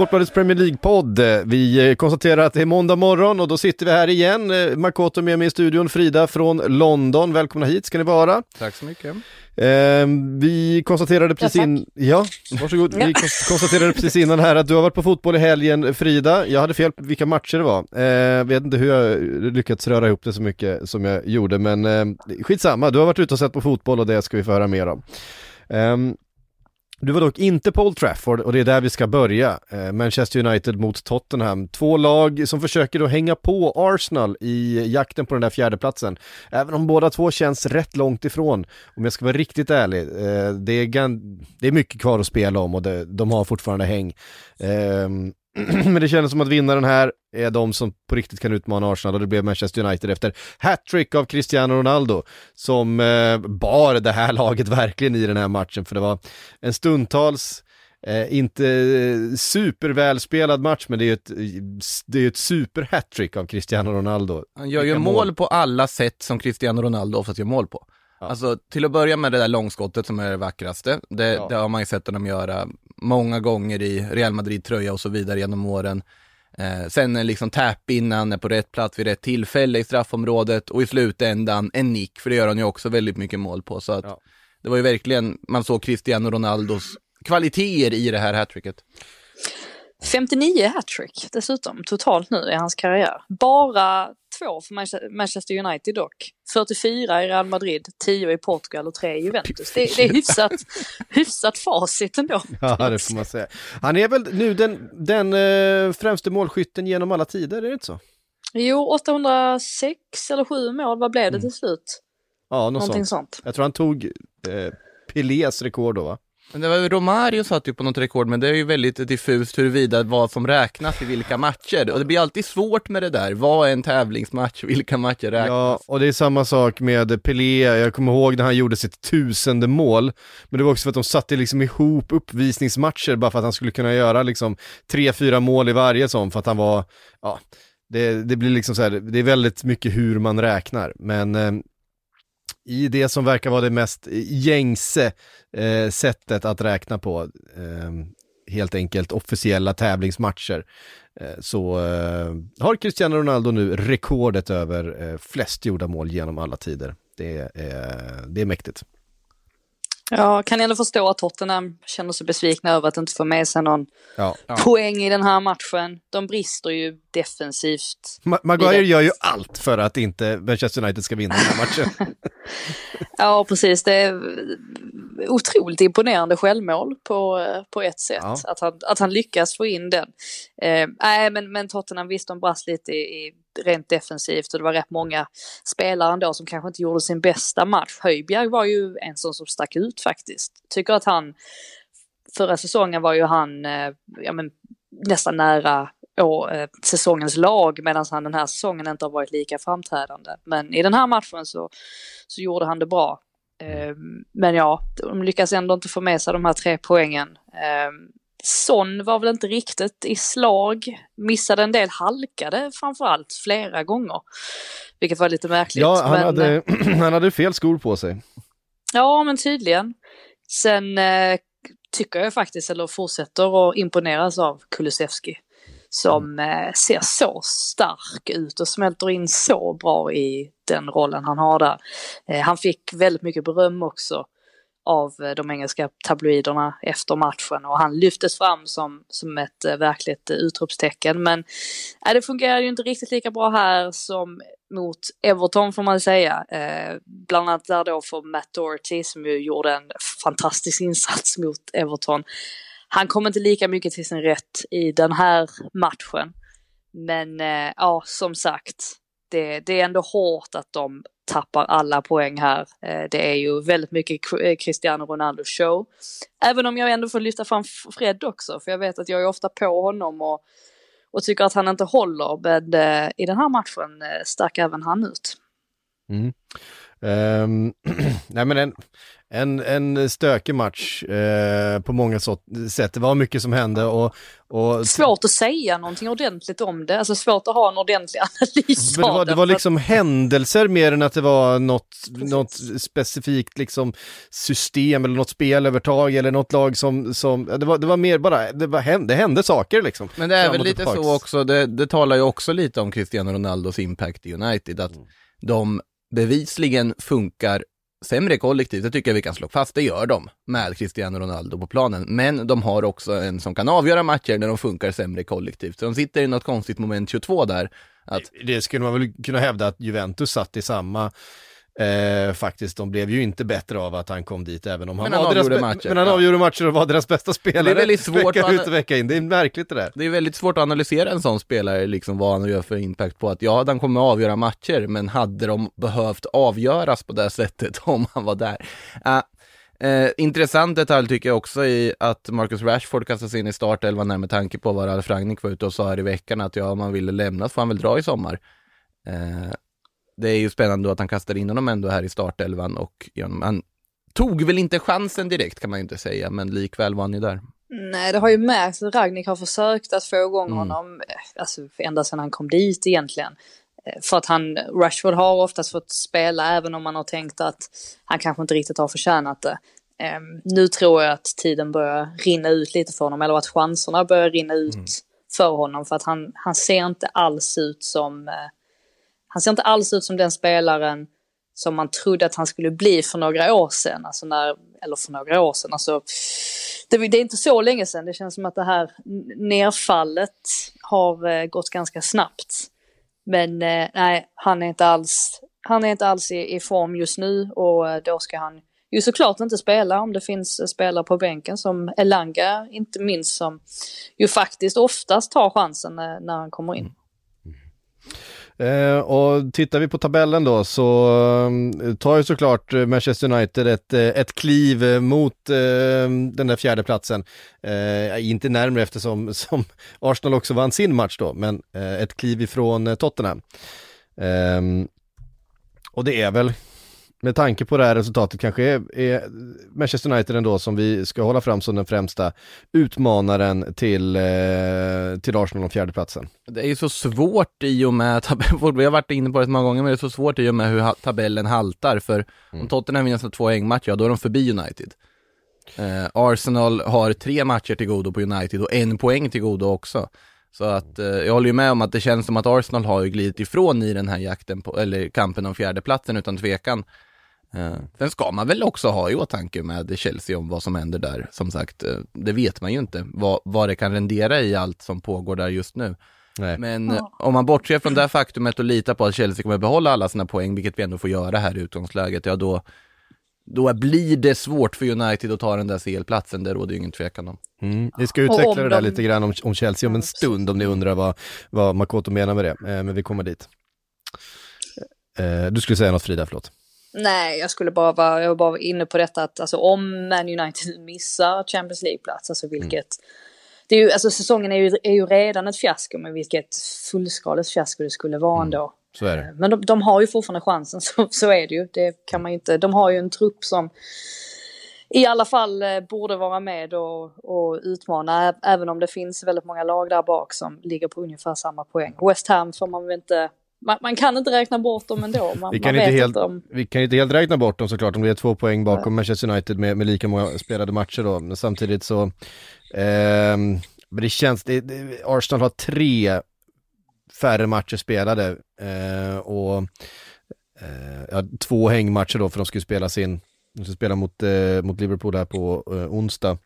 Sportbladets Premier League-podd. Vi eh, konstaterar att det är måndag morgon och då sitter vi här igen. Eh, Makoto med mig i studion, Frida från London. Välkomna hit ska ni vara. Tack så mycket. Eh, vi konstaterade precis in... Ja, varsågod. Vi kons- konstaterade precis innan här att du har varit på fotboll i helgen, Frida. Jag hade fel på vilka matcher det var. Eh, vet inte hur jag lyckats röra ihop det så mycket som jag gjorde, men eh, skitsamma. Du har varit ute och sett på fotboll och det ska vi få höra mer om. Ehm, du var dock inte på Old Trafford och det är där vi ska börja. Eh, Manchester United mot Tottenham. Två lag som försöker att hänga på Arsenal i jakten på den där fjärdeplatsen. Även om båda två känns rätt långt ifrån. Om jag ska vara riktigt ärlig, eh, det, är gan- det är mycket kvar att spela om och det, de har fortfarande häng. Ehm, Men det kändes som att vinnaren här är de som på riktigt kan utmana Arsenal och det blev Manchester United efter hattrick av Cristiano Ronaldo som eh, bar det här laget verkligen i den här matchen för det var en stundtals Eh, inte eh, supervälspelad match men det är ju ett, det är ett super hattrick av Cristiano Ronaldo. Han gör ju Vilka mål. på alla sätt som Cristiano Ronaldo oftast gör mål på. Alltså till att börja med det där långskottet som är det vackraste. Det, Ja. det har man ju sett honom göra många gånger i Real Madrid-tröja och så vidare genom åren. Eh, sen en liksom tap in när han är på rätt plats vid rätt tillfälle i straffområdet och i slutändan en nick, för det gör han ju också väldigt mycket mål på. Så att Ja. det var ju verkligen, man såg Cristiano Ronaldos kvaliteter i det här hattricket. 59 hattrick dessutom totalt nu i hans karriär. Bara två för Manche- Manchester United dock. 44 i Real Madrid, 10 i Portugal och 3 i Juventus. Det, det är hyfsat, hyfsat facit ändå. Ja det får man säga. Han är väl nu den, den eh, främste målskytten genom alla tider, är det inte så? Jo, 806 eller 7 mål, vad blev det till slut? Ja, något Någonting sånt. sånt. Jag tror han tog eh, Pelés rekord då va? Men det var ju Romario satt ju på något rekord, men det är ju väldigt diffust huruvida vad som räknas i vilka matcher. Och det blir alltid svårt med det där. Vad är en tävlingsmatch? Vilka matcher räknas? Ja, och det är samma sak med Pelé, jag kommer ihåg när han gjorde sitt tusende mål, men det var också för att de satte liksom ihop uppvisningsmatcher bara för att han skulle kunna göra liksom tre, fyra mål i varje sån, för att han var, ja, det, det blir liksom så här, det är väldigt mycket hur man räknar, men eh, i det som verkar vara det mest eh, gängse eh, sättet att räkna på, eh, helt enkelt officiella tävlingsmatcher, eh, så eh, har Cristiano Ronaldo nu rekordet över eh, flest gjorda mål genom alla tider. Det är, det är mäktigt. Ja, kan ändå förstå att Tottenham känner sig besvikna över att inte få med sig någon Ja. poäng i den här matchen. De brister ju defensivt. Ma- Maguire gör ju allt för att inte Manchester United ska vinna den här matchen. Ja, precis. Det är otroligt imponerande självmål på, på ett sätt. Ja. Att, han, att han lyckas få in den. Eh, nej, men, men Tottenham visst, de brast lite i, i rent defensivt och det var rätt många spelare ändå som kanske inte gjorde sin bästa match. Höjbjerg var ju en sån som stack ut faktiskt. Tycker att han, förra säsongen var ju han eh, ja, men, nästan nära och, eh, säsongens lag medan han den här säsongen inte har varit lika framträdande. Men i den här matchen så, så gjorde han det bra. Eh, men ja, de lyckas ändå inte få med sig de här tre poängen. Eh, Son var väl inte riktigt i slag, missade en del, halkade framförallt flera gånger. Vilket var lite märkligt. ja, han, men, hade, han hade fel skor på sig. Ja, men tydligen. Sen eh, tycker jag faktiskt, eller fortsätter att imponeras av Kulusevski. Som eh, ser så stark ut och smälter in så bra i den rollen han har där. Eh, han fick väldigt mycket beröm också av eh, de engelska tabloiderna efter matchen och han lyftes fram som, som ett eh, verkligt eh, utropstecken. Men eh, det fungerar ju inte riktigt lika bra här som mot Everton får man säga. Eh, bland annat där då för Matt Doherty som ju gjorde en fantastisk insats mot Everton. Han kom inte lika mycket till sin rätt i den här matchen. Men eh, ja, som sagt, det, det, är ändå hårt att de tappar alla poäng här. Eh, det är ju väldigt mycket eh, Cristiano Ronaldo show. Även om jag ändå får lyfta fram Fred också, för jag vet att jag är ofta på honom och, och tycker att han inte håller. Men eh, i den här matchen stack även han ut. Mm. Um, nej men en, en, en stökig match eh, på många sätt. Det var mycket som hände och, och... Svårt att säga någonting ordentligt om det, alltså svårt att ha en ordentlig analys det var, det var liksom händelser mer än att det var något, något specifikt liksom system eller något spelövertag eller något lag som, som det, var, det var mer bara, det, var, det hände saker liksom. Men det är väl lite så också, det, det talar ju också lite om Cristiano Ronaldos impact i United, att mm. de bevisligen funkar sämre kollektivt, det tycker jag vi kan slå fast, det gör de med Cristiano Ronaldo på planen. Men de har också en som kan avgöra matcher när de funkar sämre kollektivt. Så de sitter i något konstigt moment 22 där. Att... Det skulle man väl kunna hävda att Juventus satt i samma Eh, faktiskt, de blev ju inte bättre av att han kom dit, även om han, men han var deras matcher. Men han ja. avgjorde matcher och var deras bästa spelare. Det är väldigt svårt vecka ut och vecka in, det är märkligt det där. Det är väldigt svårt att analysera en sån spelare, liksom vad han gör för impact på att ja, han kommer att avgöra matcher, men hade de behövt avgöras på det sättet om han var där? Uh, Eh, intressant detalj tycker jag också i att Marcus Rashford kastas in i startelvan här med tanke på vad Ralf Rangnick var ute och sa här i veckan att ja, om han ville lämna så får han väl dra i sommar. Eh, det är ju spännande att han kastar in honom ändå här i startelvan och han tog väl inte chansen direkt kan man ju inte säga, men likväl var han ju där. Nej, det har ju märkts att Ragnik har försökt att få igång mm. honom, eh, alltså ända sedan han kom dit egentligen. Eh, för att han, Rashford har oftast fått spela även om man har tänkt att han kanske inte riktigt har förtjänat det. Um, nu tror jag att tiden börjar rinna ut lite för honom, eller att chanserna börjar rinna ut mm. för honom. För att han, han ser inte alls ut som uh, han ser inte alls ut som den spelaren som man trodde att han skulle bli för några år sedan. Alltså när, eller för några år sedan, alltså, det, det är inte så länge sedan. Det känns som att det här nedfallet har eh, gått ganska snabbt. Men eh, nej, han är inte alls, han är inte alls i, i, form just nu och eh, då ska han ju såklart inte spela om det finns eh, spelare på bänken som Elanga, inte minst som ju faktiskt oftast tar chansen när, när han kommer in. Mm. mm. Eh, och tittar vi på tabellen då så eh, tar ju såklart Manchester United ett, eh, ett kliv mot eh, den där fjärde platsen. Eh, inte närmare eftersom som Arsenal också vann sin match då, men eh, ett kliv ifrån eh, Tottenham. Eh, och det är väl med tanke på det här resultatet kanske är, är, Manchester United ändå som vi ska hålla fram som den främsta utmanaren till, eh, till Arsenal om fjärdeplatsen. Det är ju så svårt i och med, vi har varit inne på det många gånger, men det är så svårt i och med hur tabellen haltar, för mm. om Tottenham vinner sina två hängmatcher, ja då är de förbi United. Eh, Arsenal har tre matcher till godo på United och en poäng till godo också. Så att eh, jag håller ju med om att det känns som att Arsenal har ju glidit ifrån i den här jakten på, eller kampen om fjärdeplatsen utan tvekan. Sen ska man väl också ha i åtanke med Chelsea om vad som händer där. Som sagt, uh, det vet man ju inte vad, vad det kan rendera i allt som pågår där just nu. Nej. Men uh, om man bortser från det faktumet och litar på att Chelsea kommer behålla alla sina poäng, vilket vi ändå får göra här i utgångsläget, ja då, då blir det svårt för United att ta den där CL-platsen, det råder ju ingen tvekan om. Mm. Vi ska utveckla det där de... lite grann om, om, Chelsea om en stund, om ni undrar vad, vad Makoto menar med det, men vi kommer dit. du skulle säga något Frida, förlåt. Nej, jag skulle bara vara, jag var bara inne på detta att alltså, om Man United missar Champions League-plats, alltså vilket mm. Det är ju, alltså säsongen är ju, är ju redan ett fiasko, men vilket fullskaligt fiasko det skulle vara mm. ändå. Så är det. Men de, de, har ju fortfarande chansen, så, så är det ju. Det kan man inte, de har ju en trupp som i alla fall eh, borde vara med och, och utmana, även om det finns väldigt många lag där bak som ligger på ungefär samma poäng. West Ham får man väl inte man, man, kan inte räkna bort dem ändå. Man, vi, kan inte helt, om... vi kan inte helt räkna bort dem såklart, om det är två poäng bakom ja. Manchester United med, med lika många spelade matcher då. Men samtidigt så, eh, men det känns, det, det, Arsenal har tre färre matcher spelade eh, och eh, ja, två hängmatcher då för de skulle spela sin, de skulle spela mot, eh, mot Liverpool här på eh, onsdag.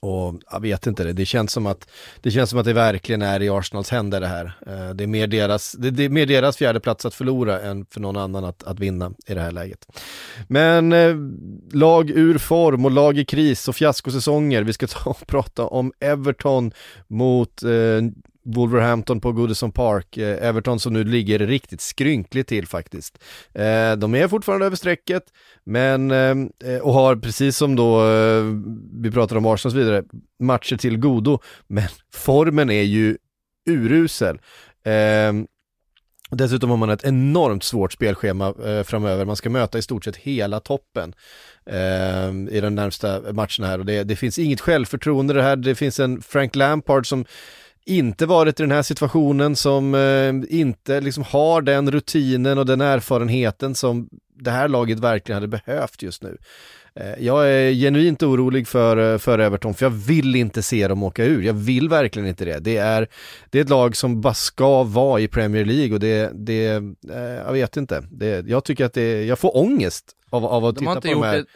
Och jag vet inte det, det känns som att det känns som att det verkligen är i Arsenals händer det här. Eh, det är mer deras, det, det är mer deras fjärde plats att förlora än för någon annan att, att vinna i det här läget. Men eh, lag ur form och lag i kris och fiaskosäsonger. Vi ska ta och prata om Everton mot eh, Wolverhampton på Goodison Park, eh, Everton som nu ligger riktigt skrynkligt till faktiskt. Eh, de är fortfarande över strecket, men, eh, eh och har precis som då, eh, vi pratade om Arsenal och så vidare, matcher till godo, men formen är ju urusel. Eh, Dessutom har man ett enormt svårt spelschema eh, framöver. Man ska möta i stort sett hela toppen eh, i de närmsta matcherna här och det, det finns inget självförtroende det här. Det finns en Frank Lampard som inte varit i den här situationen, som eh, inte liksom har den rutinen och den erfarenheten som det här laget verkligen hade behövt just nu. Eh, jag är genuint orolig för, eh, för Everton, för jag vill inte se dem åka ur. Jag vill verkligen inte det. Det är, det är ett lag som bara ska vara i Premier League och det, det eh, jag vet inte. Det, jag tycker att det, jag får ångest av, av att de titta på de här. Ett,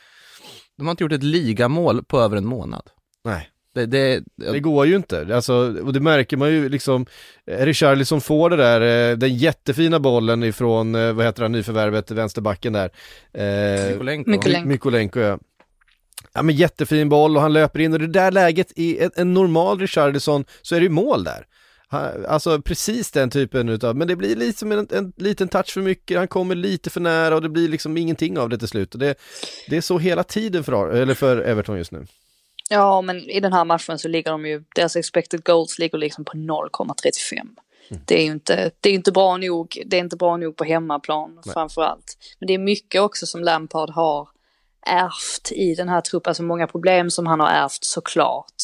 de har inte gjort ett ligamål på över en månad. Nej. Det, det, det, går ju inte, alltså, och det märker man ju liksom, Richarlison får det där, eh, den jättefina bollen ifrån, eh, vad heter han, nyförvärvet, vänsterbacken där. Eh, Mykolenko. Mykolenko. Mykolenko ja. Ja men jättefin boll och han löper in och det där läget i en, en normal Richarlison så är det ju mål där. alltså precis den typen utav, men det blir liksom en, en liten touch för mycket, han kommer lite för nära och det blir liksom ingenting av det till slut. Och det, det är så hela tiden för, eller för Everton just nu. Ja, men i den här matchen så ligger de ju, deras expected goals ligger liksom på 0,35. Mm. Det är ju inte, det är inte bra nog, det är inte bra nog på hemmaplan Nej. framför allt. Men det är mycket också som Lampard har ärvt i den här truppen, alltså många problem som han har ärvt såklart.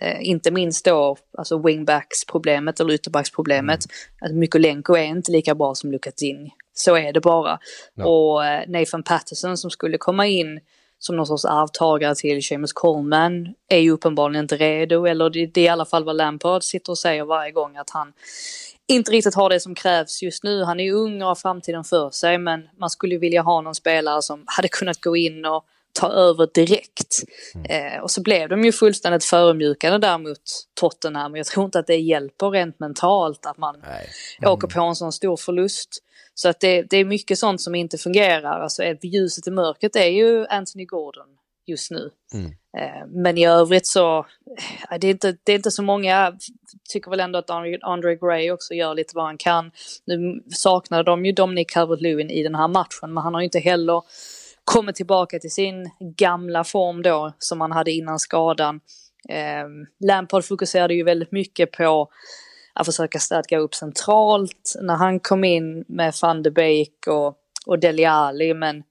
Eh, inte minst då alltså wingbacks-problemet eller ytterbacksproblemet. Mm. Att Mykolenko är inte lika bra som Lukatin. Så är det bara. Ja. Och eh, Nathan Patterson som skulle komma in som någon sorts arvtagare till Seamus Coleman är ju uppenbarligen inte redo eller det, det är i alla fall vad Lampard sitter och säger varje gång att han inte riktigt har det som krävs just nu. Han är ju ung och har framtiden för sig men man skulle vilja ha någon spelare som hade kunnat gå in och ta över direkt. Mm. Eh, och så blev de ju fullständigt förödmjukade där mot Tottenham. Jag tror inte att det hjälper rent mentalt att man mm. åker på en sån stor förlust. Så att det, det, är mycket sånt som inte fungerar. Alltså ljuset i mörkret är ju Anthony Gordon just nu. Mm. Eh, men i övrigt så, eh, det är, inte, det är inte så många, tycker väl ändå att Andre Gray också gör lite vad han kan. Nu saknade de ju Dominic Calvert-Lewin i den här matchen, men han har ju inte heller kommit tillbaka till sin gamla form då som han hade innan skadan. Eh, Lampard fokuserade ju väldigt mycket på att försöka stärka upp centralt när han kom in med van de Beek och, och Deli Ali men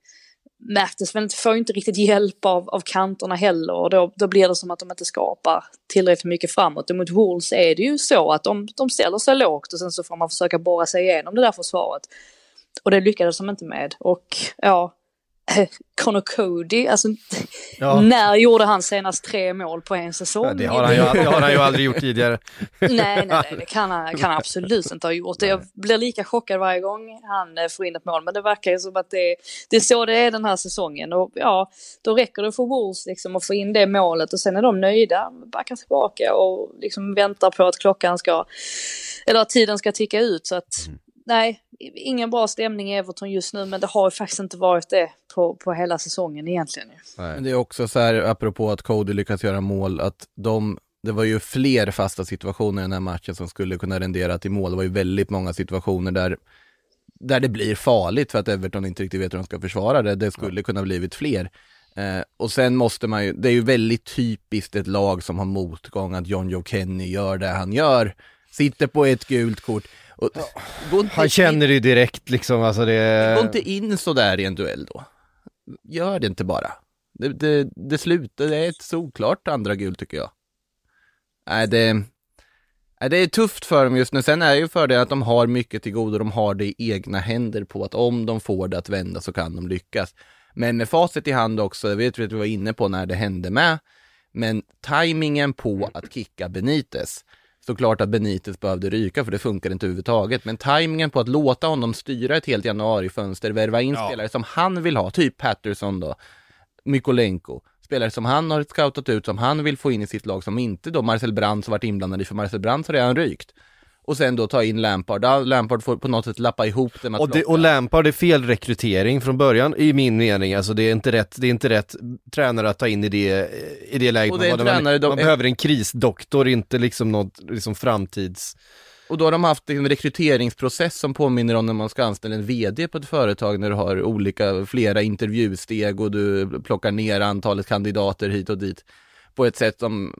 märktes väl inte, får inte riktigt hjälp av, av kanterna heller och då, då blir det som att de inte skapar tillräckligt mycket framåt. Och mot Wolves är det ju så att de, de ställer sig lågt och sen så får man försöka borra sig igenom det där försvaret. Och det lyckades de inte med. Och ja, Connor Cody, alltså ja. när gjorde han senast tre mål på en säsong? Ja, det, har han ju, det har han ju aldrig gjort tidigare. nej, nej, det kan han, kan han absolut inte ha gjort. Jag blir lika chockad varje gång han eh, får in ett mål, men det verkar ju som att det, det är så det är den här säsongen. Och ja, då räcker det för Wolves liksom att få in det målet och sen är de nöjda, backar tillbaka och liksom väntar på att klockan ska, eller att tiden ska ticka ut. Så att mm nej, ingen bra stämning i Everton just nu, men det har ju faktiskt inte varit det på, på hela säsongen egentligen. Men det är också så här, apropå att Cody lyckas göra mål, att de, det var ju fler fasta situationer i den här matchen som skulle kunna rendera till mål. Det var ju väldigt många situationer där, där det blir farligt för att Everton inte riktigt vet hur de ska försvara det. Det skulle kunna blivit fler. Eh, och sen måste man ju, det är ju väldigt typiskt ett lag som har motgång att John Joe Kenny gör det han gör, sitter på ett gult kort. Och, han känner det ju direkt liksom, alltså det... Gå inte in sådär i en duell då. Gör det inte bara. Det, det, det slutar, det är ett solklart andra gul tycker jag. Nej, det, det är tufft för dem just nu. Sen är ju fördelen att de har mycket till godo. De har det i egna händer på att om de får det att vända så kan de lyckas. Men med facit i hand också, det vet vi att vi var inne på när det hände med. Men tajmingen på att kicka Benites såklart att Benitez behövde ryka för det funkar inte överhuvudtaget. Men tajmingen på att låta honom styra ett helt januarifönster, värva in ja. spelare som han vill ha, typ Patterson då, Mykolenko, spelare som han har scoutat ut, som han vill få in i sitt lag, som inte då Marcel Brandt har varit inblandad i, för Marcel Brandt har redan rykt. Och sen då ta in Lampard, Lampard får på något sätt lappa ihop det med och, det, och Lampard är fel rekrytering från början i min mening, alltså det är inte rätt, det är inte rätt tränare att ta in i det, i det läget. Och det man, tränare, man, de, man behöver en krisdoktor, inte liksom något liksom framtids... Och då har de haft en rekryteringsprocess som påminner om när man ska anställa en VD på ett företag när du har olika, flera intervjusteg och du plockar ner antalet kandidater hit och dit på ett sätt som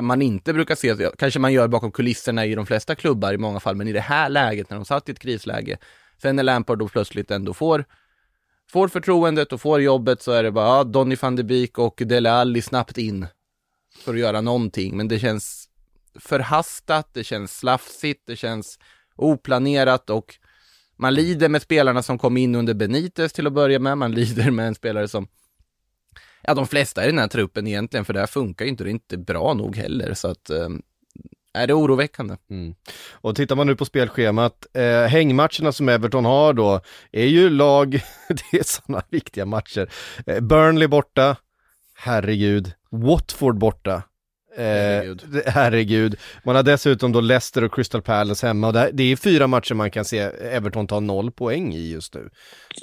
man inte brukar se, kanske man gör bakom kulisserna i de flesta klubbar i många fall, men i det här läget när de satt i ett krisläge, sen när Lampard då plötsligt ändå får får förtroendet och får jobbet så är det bara ja, Donny van de Beek och Dele Alli snabbt in för att göra någonting, men det känns förhastat, det känns slafsigt, det känns oplanerat och man lider med spelarna som kom in under Benitez till att börja med, man lider med en spelare som ja, de flesta i den här truppen egentligen, för det här funkar ju inte, det är inte bra nog heller, så att eh, är det oroväckande. Mm. Och tittar man nu på spelschemat, eh, hängmatcherna som Everton har då, är ju lag, det är sådana viktiga matcher. Eh, Burnley borta, herregud, Watford borta, Eh, herregud. Man har dessutom då Leicester och Crystal Palace hemma och det är fyra matcher man kan se Everton ta noll poäng i just nu.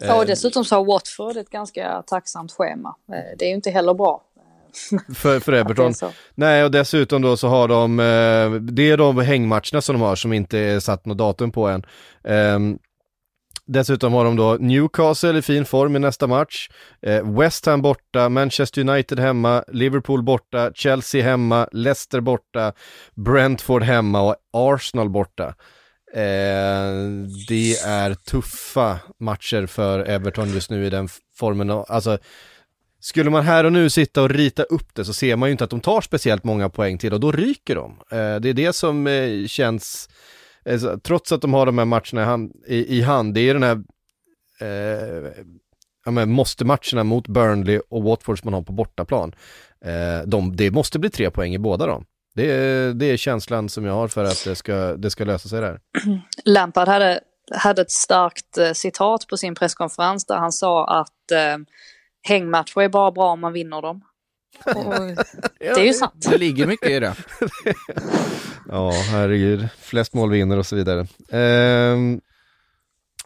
Ja, och eh, dessutom så har Watford ett ganska tacksamt schema. Eh, det är ju inte heller bra. för, för Everton. Nej, och dessutom då så har de, eh, det är de hängmatcherna som de har som inte är satt något datum på än. Dessutom har de då Newcastle i fin form i nästa match, eh, West Ham borta, Manchester United hemma, Liverpool borta, Chelsea hemma, Leicester borta, Brentford hemma och Arsenal borta. Eh, det är tuffa matcher för Everton just nu i den formen. Alltså, skulle man här och nu sitta och rita upp det så ser man ju inte att de tar speciellt många poäng till och då ryker de. Eh, det är det som eh, känns Alltså, trots att de har de här matcherna i hand, i, i hand det är den här eh, ja, men måste-matcherna mot Burnley och Watford som man har på bortaplan. Eh, de, det måste bli tre poäng i båda dem. Det är, det är känslan som jag har för att det ska, det ska lösa sig där. Lampard hade, hade ett starkt eh, citat på sin presskonferens där han sa att eh, hängmatcher är bara bra om man vinner dem det är ju sant. Det ligger mycket i det. ja, herregud. Flest mål vinner och så vidare. Um,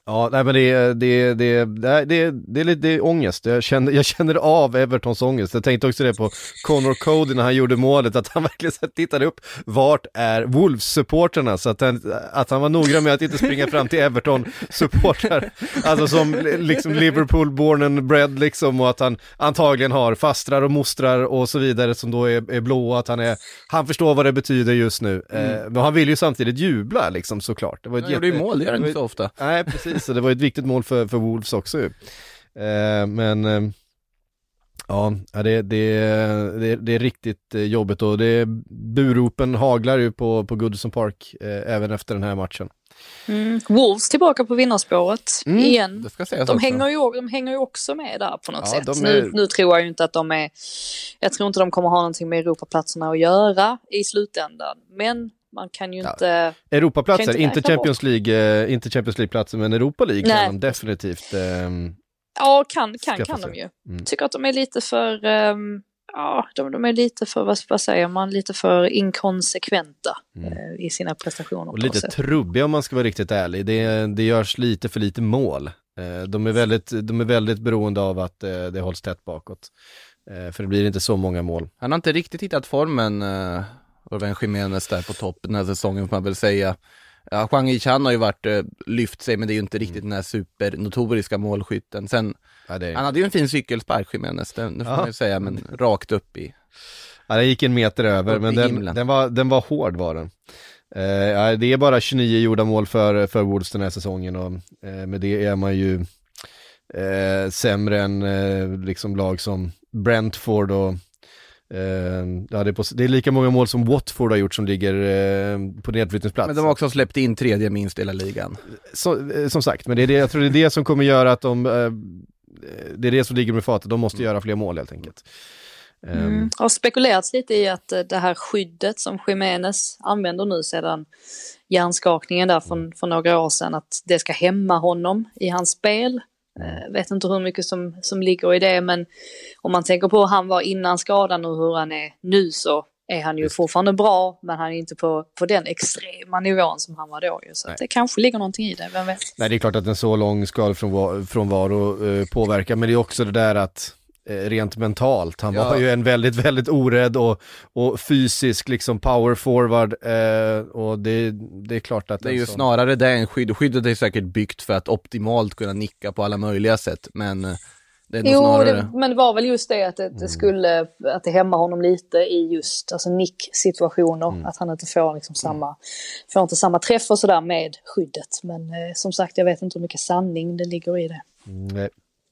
Ja, nej men det, det, det, det, det, det är lite ångest. Jag känner, jag känner av Evertons ångest. Jag tänkte också det på Connor Cody när han gjorde målet, att han verkligen tittade upp, vart är Wolves-supporterna? Så att han, att han var noggrann med att inte springa fram till Everton-supportrar, alltså som liksom Liverpool born and bred liksom, och att han antagligen har fastrar och mostrar och så vidare som då är, är blå, och att han är, han förstår vad det betyder just nu. Mm. Eh, men han vill ju samtidigt jubla liksom såklart. Det var ett han jätte... gjorde ju mål, det gör han inte så ofta. Nej, precis precis, så det var ett viktigt mål för, för Wolves också ju. Eh, men eh, ja, det, det, det, det är riktigt eh, jobbigt och det, buropen haglar ju på, på Goodison Park eh, även efter den här matchen. Mm. Wolves tillbaka på vinnarspåret mm. igen. de, hänger ju, de hänger ju också med där på något ja, sätt. Är... Nu, nu, tror jag ju inte att de är, jag tror inte de kommer ha någonting med Europaplatserna att göra i slutändan. Men man kan ju inte... Ja. Europaplatser, inte, inte, Champions League, eh, inte Champions League-platser, men Europa League Nej. kan de definitivt eh, Ja, kan, kan, kan de ju. Mm. Tycker att de är lite för, um, ja, de, de, är lite för, vad, vad, säger man, lite för inkonsekventa mm. uh, i sina prestationer. Och lite trubbiga om man ska vara riktigt ärlig. Det, det görs lite för lite mål. Uh, de, är väldigt, de är väldigt beroende av att uh, det hålls tätt bakåt. För det blir inte så många mål. Han har inte riktigt hittat formen Orven Jiménez där på topp den här säsongen får man väl säga. Ja, Yichan har ju varit, eh, lyft sig, men det är ju inte riktigt mm. den här supernotoriska målskytten. Sen, ja, är... han hade ju en fin cykelspark Jiménez, det, det får ja. man ju säga, men rakt upp i... Ja, den gick en meter över, men den, den, var, den var hård var den. Eh, det är bara 29 gjorda mål för, för Woods den här säsongen och eh, med det är man ju eh, sämre än eh, liksom lag som Brentford och ja, det, är på, det är lika många mål som Watford har gjort som ligger eh, på nedflyttningsplats. Men de har också släppt in tredje minst i hela ligan. Så, eh, som sagt, men det är det, jag tror det är det som kommer göra att de, eh, det är det som ligger med fatet, de måste mm. göra fler mål helt enkelt. Mm. Ehm. har spekulerats lite i att det här skyddet som Jiménez använder nu sedan hjärnskakningen där från, för några år sedan, att det ska hämma honom i hans spel. Jag vet inte hur mycket som, som ligger i det, men om man tänker på hur han var innan skadan och hur han är nu så är han ju fortfarande bra, men han är inte på, på den extrema nivån som han var då ju. Så det kanske ligger någonting i det, vem vet? Nej, det är klart att en så lång skadefrånvaro eh, påverkar, men det är också det där att eh, rent mentalt. Han Ja. var ju en väldigt, väldigt orädd och, och fysisk liksom power forward eh, och det, det är klart att Det är ju sån- snarare det än skydd. Skyddet är säkert byggt för att optimalt kunna nicka på alla möjliga sätt, men eh, det är nog Jo, snarare... det, men det var väl just det att det, det skulle, att det hämmar honom lite i just alltså nick-situationer. Att han inte får liksom samma, får inte samma träff och sådär med skyddet. Men eh, som sagt, jag vet inte hur mycket sanning det ligger i det. Nej.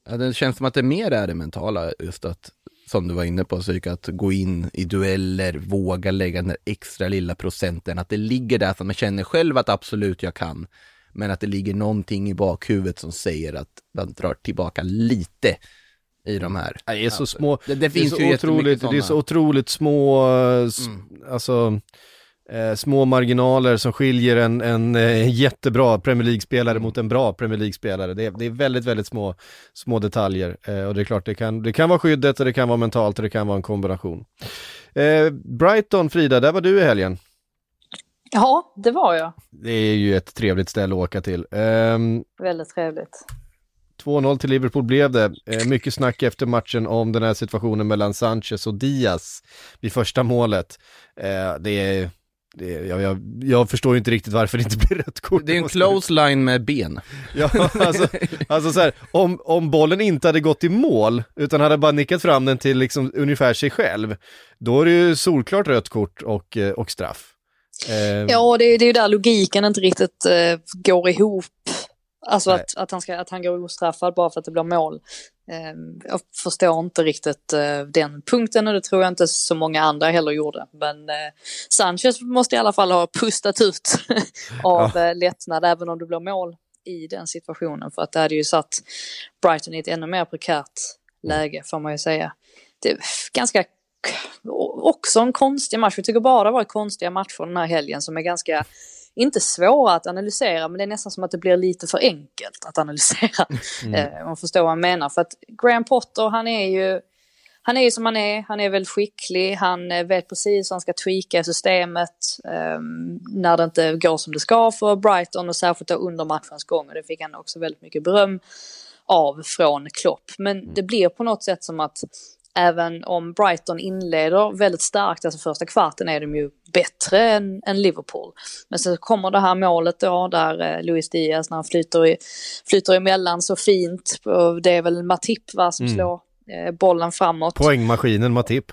Ja, det känns som att det mer är det mentala, just att, som du var inne på, Psyk, att gå in i dueller, våga lägga den där extra lilla procenten, att det ligger där att man känner själv att absolut jag kan, men att det ligger någonting i bakhuvudet som säger att man drar tillbaka lite i de här. Det är så små, Det, det det är finns så ju otroligt, det är så otroligt små, Mm. alltså eh, små marginaler som skiljer en, en eh, jättebra Premier League-spelare mot en bra Premier League-spelare. Det det är väldigt, väldigt små, små detaljer eh, och det är klart det kan, det kan vara skyddet och det kan vara mentalt och det kan vara en kombination. Eh, Brighton, Frida, där var du i helgen. Ja, det var jag. Det är ju ett trevligt ställe att åka till. Ehm, Väldigt trevligt. 2-0 till Liverpool blev det. Mycket snack efter matchen om den här situationen mellan Sanchez och Diaz vid första målet. Det är, det jag, jag, jag förstår ju inte riktigt varför det inte blir rött kort. Det är en close line med ben. Ja, alltså, alltså så här, om, om bollen inte hade gått i mål, utan hade bara nickat fram den till liksom ungefär sig själv, då är det ju solklart rött kort och, eh, och straff. Eh, Ja, det, det är ju där logiken inte riktigt eh, går ihop. Alltså att, att, han ska, att han går ostraffad bara för att det blir mål. Eh, jag förstår inte riktigt eh, den punkten och det tror jag inte så många andra heller gjorde. Men eh, Sanchez måste i alla fall ha pustat ut av eh, lättnad även om det blir mål i den situationen. För att det hade ju satt Brighton i ett ännu mer prekärt läge får man ju säga. Det är ganska också en konstig match. Vi tycker bara det varit konstiga matcher den här helgen som är ganska, inte svåra att analysera, men det är nästan som att det blir lite för enkelt att analysera. Eh, Om man förstår vad jag menar. För att Graham Potter, han är ju, han är ju som han är, han är väldigt skicklig, han eh, vet precis hur han ska tweaka systemet eh, när det inte går som det ska för Brighton och särskilt då under matchens gång. Och det fick han också väldigt mycket beröm av från Klopp. Men det blir på något sätt som att även om Brighton inleder väldigt starkt, alltså första kvarten är de ju bättre än, än Liverpool. Men så kommer det här målet då där eh, Luis Diaz när han flyter, i, flyter emellan så fint. Det är väl Matip va, som slår eh, bollen framåt. Poängmaskinen Matip.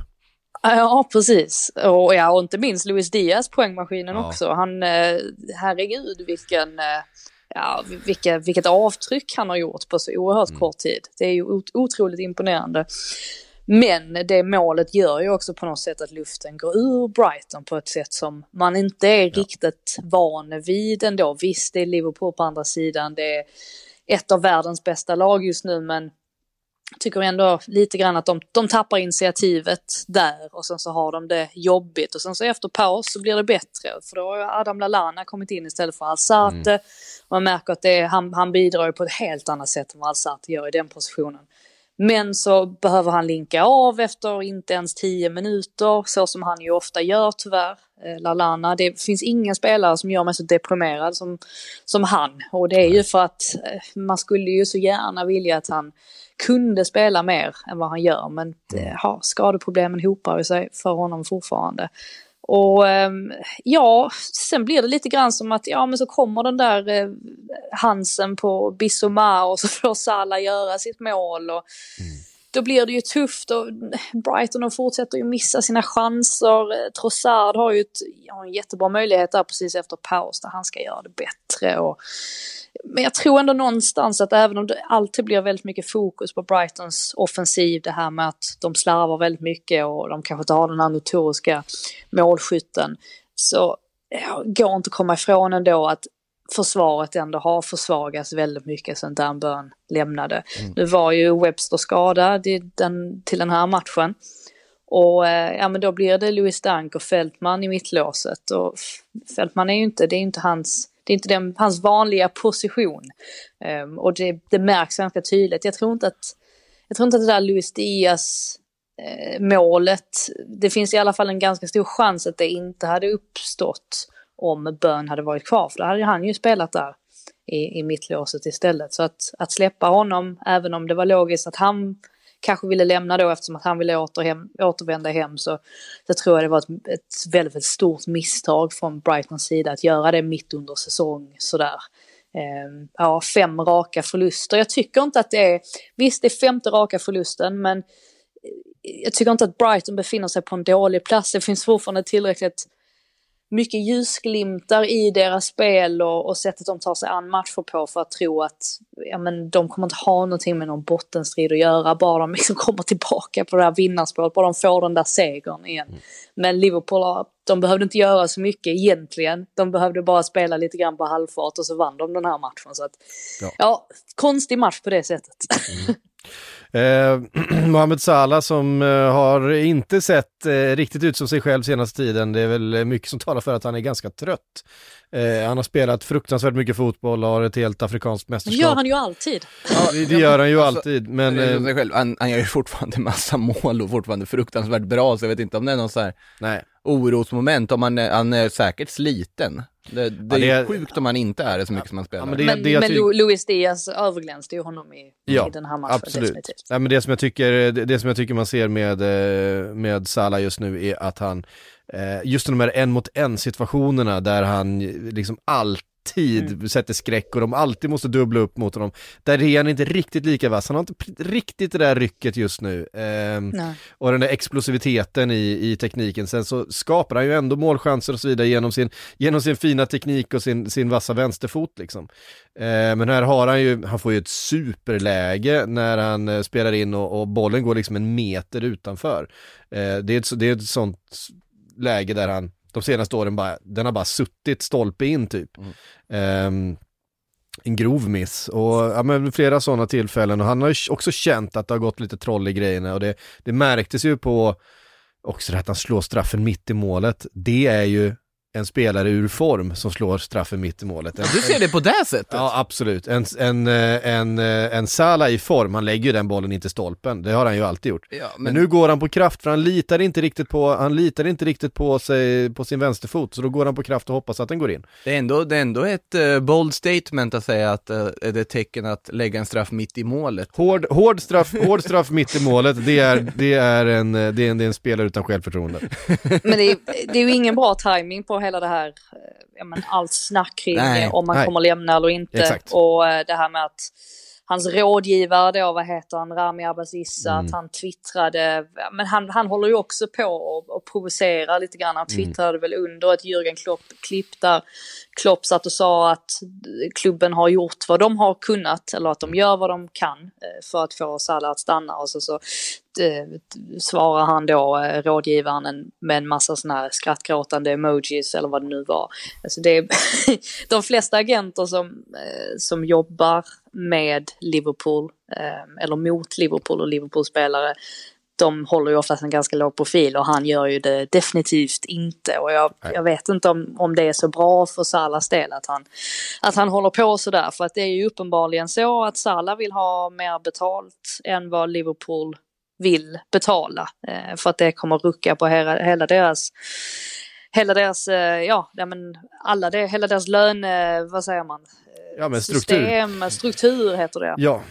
Ja, precis. Och, ja, och inte minst Luis Diaz, poängmaskinen Ja. också. Han, eh, herregud vilken, eh, ja, vilka, vilket avtryck han har gjort på så oerhört kort tid. Det är ju ot- otroligt imponerande. Men det målet gör ju också på något sätt att luften går ur Brighton på ett sätt som man inte är riktigt van vid ändå. Visst, det är Liverpool på andra sidan, det är ett av världens bästa lag just nu, men tycker ändå lite grann att de, de tappar initiativet där och sen så har de det jobbigt. Och sen så efter paus så blir det bättre för då har Adam Lallana kommit in istället för Alsate och man märker att det han, han bidrar på ett helt annat sätt än vad Alsate gör i den positionen. Men så behöver han linka av efter inte ens 10 minuter, så som han ju ofta gör tyvärr, eh, Lallana. Det finns ingen spelare som gör mig så deprimerad som, som han. Och det är ju för att eh, man skulle ju så gärna vilja att han kunde spela mer än vad han gör. Men ja, skadeproblemen hopar sig för honom fortfarande. Och ehm, ja, sen blir det lite grann som att ja men så kommer den där eh, Hansen på Bissoma och så får Salah göra sitt mål. Och mm. Då blir det ju tufft och Brighton de fortsätter ju missa sina chanser. Trossard har ju ett, har en jättebra möjlighet där precis efter paus där han ska göra det bättre. Och, men jag tror ändå någonstans att även om det alltid blir väldigt mycket fokus på Brightons offensiv, det här med att de slarvar väldigt mycket och de kanske inte har den här notoriska målskytten, så ja, går inte att komma ifrån ändå att försvaret ändå har försvagats väldigt mycket sedan Dan Burn lämnade. Nu var ju Webster skadad den, till den här matchen. Och eh, ja men då blir det Louis Dunk och Fältman i mittlåset. Och Fältman är ju inte, det är inte hans, det är inte den, hans vanliga position. Um, och det, det märks ganska tydligt. Jag tror inte att, jag tror inte att det där Luis Diaz eh, målet, det finns i alla fall en ganska stor chans att det inte hade uppstått om Bön hade varit kvar, för då hade han ju spelat där i, i mittlåset istället. Så att, att släppa honom, även om det var logiskt att han kanske ville lämna då eftersom att han ville återhem, återvända hem så, så tror jag det var ett, ett väldigt, väldigt stort misstag från Brightons sida att göra det mitt under säsong sådär. Eh, ja, fem raka förluster. Jag tycker inte att det är, visst det är femte raka förlusten men eh, jag tycker inte att Brighton befinner sig på en dålig plats. Det finns fortfarande tillräckligt mycket ljusglimtar i deras spel och, och sättet de tar sig an matcher på för att tro att ja, men de kommer inte ha någonting med någon bottenstrid att göra. Bara de liksom kommer tillbaka på det här vinnarspåret, bara de får den där segern igen. Mm. Men Liverpool, de behövde inte göra så mycket egentligen. De behövde bara spela lite grann på halvfart och så vann de den här matchen. Så att, ja. ja konstig match på det sättet. Mm. Eh, Mohamed Salah som eh, har inte sett eh, riktigt ut som sig själv senaste tiden. Det är väl mycket som talar för att han är ganska trött. Eh, han har spelat fruktansvärt mycket fotboll och har ett helt afrikanskt mästerskap. Det gör han ju alltid. Ja, det, gör han ju alltså, alltid. Men, eh, själv, han, han gör ju fortfarande massa mål och fortfarande fruktansvärt bra, så jag vet inte om det är någon så här Nej. orosmoment, om han är, han är säkert sliten. Det, det, ja, det är sjukt om han inte är det så mycket som han spelar. Ja, men, det, men, men Luis Diaz överglänste ju honom i, ja, i den här matchen. Absolut. Definitivt. Ja, men det, som jag tycker, det, som jag tycker man ser med, eh, med Salah just nu är att han, just de här en mot en situationerna där han liksom alltid mm. sätter skräck och de alltid måste dubbla upp mot honom. Där är han inte riktigt lika vass, han har inte riktigt det där rycket just nu. Ehm, och den där explosiviteten i, i tekniken. Sen så skapar han ju ändå målchanser och så vidare genom sin, genom sin fina teknik och sin, sin vassa vänsterfot liksom. Ehm, men här har han ju, han får ju ett superläge när han eh, spelar in och, och, bollen går liksom en meter utanför. Ehm, det, är ett, det är ett sånt läge där han de senaste åren bara, den har bara suttit stolpe in typ. Mm. Um, en grov miss och ja, men flera sådana tillfällen och han har ju också känt att det har gått lite troll i grejerna och det, det märktes ju på också att han slår straffen mitt i målet. Det är ju en spelare ur form som slår straffen mitt i målet. En, du ser det på det sättet? Ja, absolut. En, en, eh, en, eh, en Sala i form, han lägger ju den bollen inte stolpen. Det har han ju alltid gjort. Ja, men... men... nu går han på kraft, för han litar inte riktigt på, han litar inte riktigt på sig, på sin vänsterfot, så då går han på kraft och hoppas att den går in. Det är ändå, det är ändå ett uh, bold statement att säga att uh, är det ett tecken att lägga en straff mitt i målet. Hård, hård, straff, hård straff mitt i målet, det är, det är, en, det är en, det är en spelare utan självförtroende. Men det är, det är ju ingen bra timing på hela det här, eh, ja, men allt snack kring nej, om man nej. kommer lämna eller inte. Exakt. Och eh, det här med att hans rådgivare då, vad heter han, Rami Abbasissa, mm. att han twittrade, men han, han håller ju också på och, och provocerar lite grann. Han mm. twittrade mm. väl under ett Jürgen Klopp-klipp där Klopp satt och sa att klubben har gjort vad de har kunnat, eller att de gör vad de kan eh, för att få Salah att stanna. Och så, så svarar han då, eh, rådgivaren, med en massa sådana här skrattgråtande emojis eller vad det nu var. Alltså det är de flesta agenter som, som jobbar med Liverpool, eller mot Liverpool och Liverpool-spelare, de håller ju oftast en ganska låg profil och han gör ju det definitivt inte. Och jag, jag vet inte om, om det är så bra för Salas del att han, att han håller på sådär. För att det är ju uppenbarligen så att Salah vill ha mer betalt än vad Liverpool vill betala. Eh, för att det kommer rucka på hela, deras hela deras, eh, ja, men alla det, hela deras löne, vad säger man? Ja men struktur. System, struktur heter det. Ja,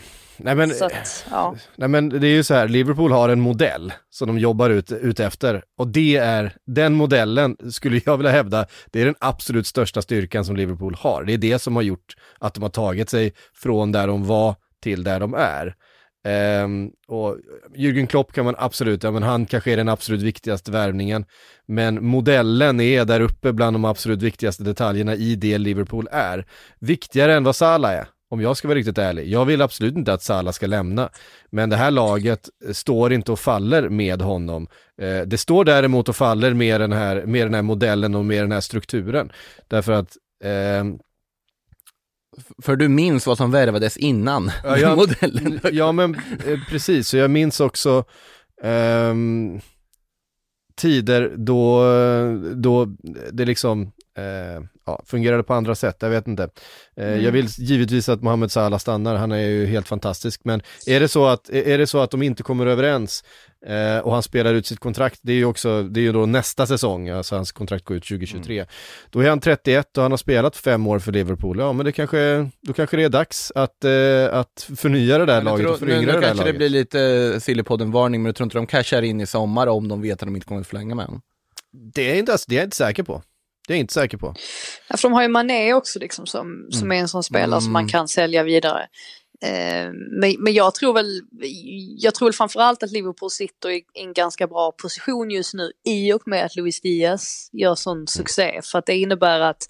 Nej men, att, ja. nej men det är ju så här, Liverpool har en modell som de jobbar ut, ut efter och det är, den modellen skulle jag vilja hävda, det är den absolut största styrkan som Liverpool har. Det är det som har gjort att de har tagit sig från där de var till där de är. Um, och Jürgen Klopp kan man absolut, ja men han kanske är den absolut viktigaste värvningen. Men modellen är där uppe bland de absolut viktigaste detaljerna i det Liverpool är. Viktigare än vad Salah är om jag ska vara riktigt ärlig. Jag vill absolut inte att Salah ska lämna. Men det här laget eh, står inte och faller med honom. Uh, det står däremot och faller med den, här, med den här modellen och med den här strukturen. Därför att uh, för du minns vad som värvades innan ja, jag, modellen? Ja men eh, precis, så jag minns också eh, tider då, då det liksom Eh, ja, fungerar det på andra sätt? Jag vet inte. Eh, Mm. Jag vill givetvis att Mohamed Salah stannar, han är ju helt fantastisk. Men är det så att, är det så att de inte kommer överens eh, och han spelar ut sitt kontrakt, det är ju också, det är ju då nästa säsong, alltså hans kontrakt går ut 2023. Då är han 31 och han har spelat fem år för Liverpool. Ja men det kanske, då kanske det är dags att, eh, att förnya det där laget tror- och föryngra nu, det nu där kanske det laget. blir lite Sillypodden-varning, men jag tror inte de cashar in i sommar om de vet att de inte kommer att förlänga med honom. Det är, inte, det är jag inte säker på. Det är jag inte säker på. Ja, för de har ju Mané också liksom som, som är en sån spelare som man Mm. kan sälja vidare. Eh, men, men jag tror väl, jag tror väl framförallt att Liverpool sitter i en ganska bra position just nu i och med att Luis Diaz gör sån succé. För att det innebär att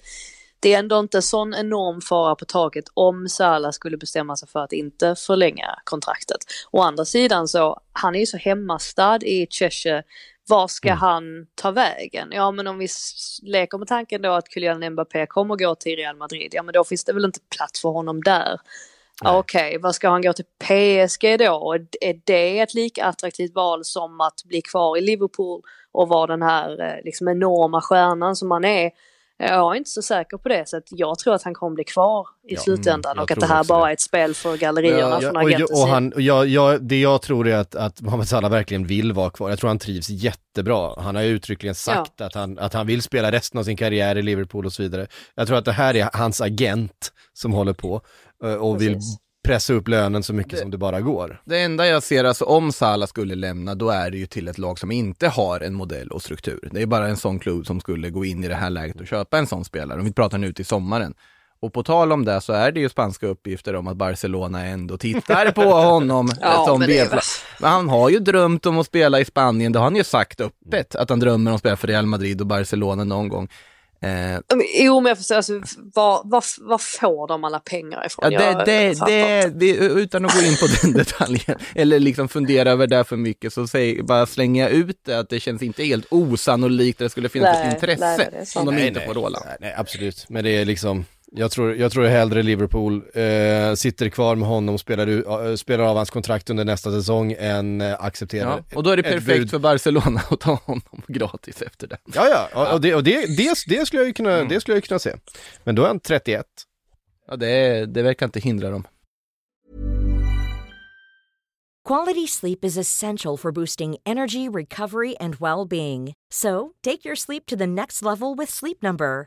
det är ändå inte sån enorm fara på taket om Salah skulle bestämma sig för att inte förlänga kontraktet. Å andra sidan så, han är ju så hemmastad i Cheshire. Var ska han ta vägen? Ja men om vi leker med tanken då att Kylian Mbappé kommer gå till Real Madrid, ja men då finns det väl inte plats för honom där. Ja, Okej, vad ska han gå till PSG då? Är det ett lika attraktivt val som att bli kvar i Liverpool och vara den här eh, liksom enorma stjärnan som han är? Jag är inte så säker på det, så att jag tror att han kommer bli kvar i Ja, slutändan mm, jag och att det här bara det. är ett spel för gallerierna från och, agentens och han, och jag, jag, det jag tror är att, att Mohamed Salah verkligen vill vara kvar. Jag tror han trivs jättebra. Han har ju uttryckligen sagt att, han, att han vill spela resten av sin karriär i Liverpool och så vidare. Jag tror att det här är hans agent som håller på eh, och vill Precis. Pressa upp lönen så mycket som det bara går. Det enda jag ser, alltså om Salah skulle lämna, då är det ju till ett lag som inte har en modell och struktur. Det är bara en sån klubb som skulle gå in i det här läget och köpa en sån spelare. Om vi pratar nu till sommaren. Och på tal om det så är det ju spanska uppgifter om att Barcelona ändå tittar på honom Ja, som men det är B-plan. Men han har ju drömt om att spela i Spanien, det har han ju sagt öppet, att han drömmer om att spela för Real Madrid och Barcelona någon gång. Eh, Men, Jo men jag förstår, alltså, var, var, var får de alla pengar ifrån? Ja, det, Jag det, det, det, utan att gå in på den detaljen, eller liksom fundera över det för mycket, så säg, bara slänger jag ut det att det känns inte helt osannolikt att det skulle finnas Nej, ett intresse nej, sant. de Nej, inte nej, får råla. Nej, nej, absolut. Men det är liksom, jag tror, jag tror hellre Liverpool eh, sitter kvar med honom och spelar, eh, spelar av hans kontrakt under nästa säsong än eh, accepterar Ja, och då är det perfekt bud. för Barcelona att ta honom gratis efter det. Ja, ja, och- och det, och det, det, det, skulle jag kunna, Mm. det skulle jag kunna se. Men då är han 31. Ja, det, det verkar inte hindra dem. Quality sleep is essential for boosting energy, recovery, and well being. So, take your sleep to the next level with Sleep Number.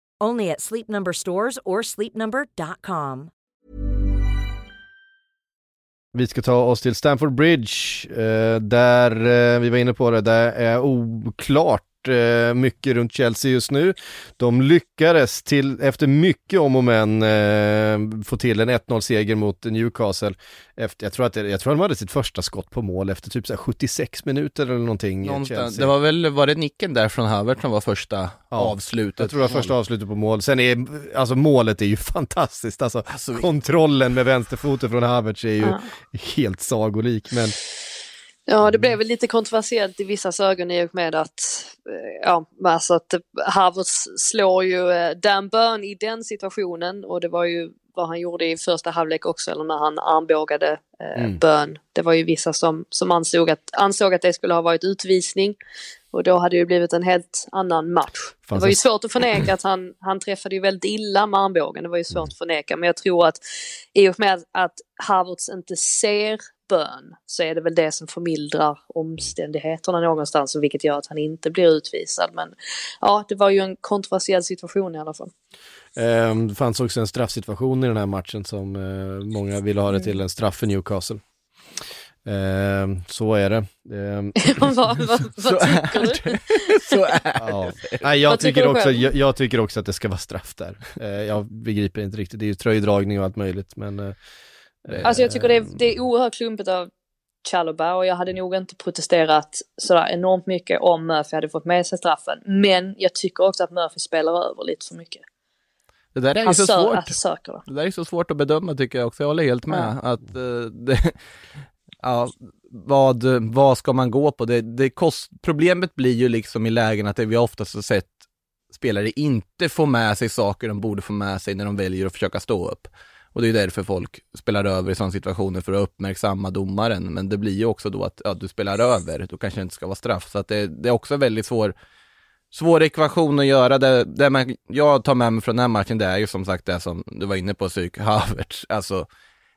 Only at Sleep Number stores or sleepnumber.com. Vi ska ta oss till Stamford Bridge, eh, där eh, vi var inne på det, där är oklart mycket runt Chelsea just nu. De lyckades till, efter mycket om och men, eh, få till en 1-0-seger mot Newcastle. Efter, jag, tror att det, jag tror att de hade sitt första skott på mål efter typ så här 76 minuter eller någonting. eh, Någonstans, det var väl, var det nicken där från Havert som var första avslutet? Jag tror det var första avslutet på mål. Sen är, alltså målet är ju fantastiskt. Alltså, Alltså, kontrollen med vänsterfoten från Havertz är ju Ja. helt sagolik. Men Ja, det blev väl lite kontroversiellt i vissa ögon i och med att, eh, ja, alltså att Havertz slår ju eh, Dan Burn i den situationen och det var ju vad han gjorde i första halvlek också, eller när han armbågade eh, Mm. Burn. Det var ju vissa som, som ansåg, att, ansåg att det skulle ha varit utvisning och då hade det blivit en helt annan match. Fanns det var ju svårt att förneka att han, han träffade ju väldigt illa med armbågen, det var ju svårt att förneka, men jag tror att i och med att Havertz inte ser bön så är det väl det som förmildrar omständigheterna någonstans och vilket gör att han inte blir utvisad. Men ja, det var ju en kontroversiell situation i alla fall. eh, det fanns också en straffsituation i den här matchen som eh, många ville ha det till en straff för Newcastle. Eh, så är det. Vad vad, vad tycker du? Så är Ja. Nej, jag, tycker också, själv? jag, jag tycker också att det ska vara straff där. Eh, jag begriper inte riktigt, det är ju tröjdragning och allt möjligt men eh, Alltså jag tycker det är, det är oerhört klumpigt av Chalobah och jag hade nog inte protesterat sådär enormt mycket om Murphy hade fått med sig straffen. Men jag tycker också att Murphy spelar över lite för mycket. Det där är Han så svårt. söker det. Där är så svårt att bedöma tycker jag också. Jag håller helt med. Att, eh, det, ja, vad, vad ska man gå på? Det, det kost, problemet blir ju liksom i lägen att det vi oftast har sett spelare inte få med sig saker de borde få med sig när de väljer att försöka stå upp. Och det är därför folk spelar över i sådana situationer för att uppmärksamma domaren. Men det blir ju också då att ja, du spelar över, då kanske det inte ska vara straff. Så att det, det är också väldigt svår, svår ekvation att göra. Det, det man, jag tar med mig från den här matchen, det är ju som sagt det som du var inne på, psyk Havertz. Alltså,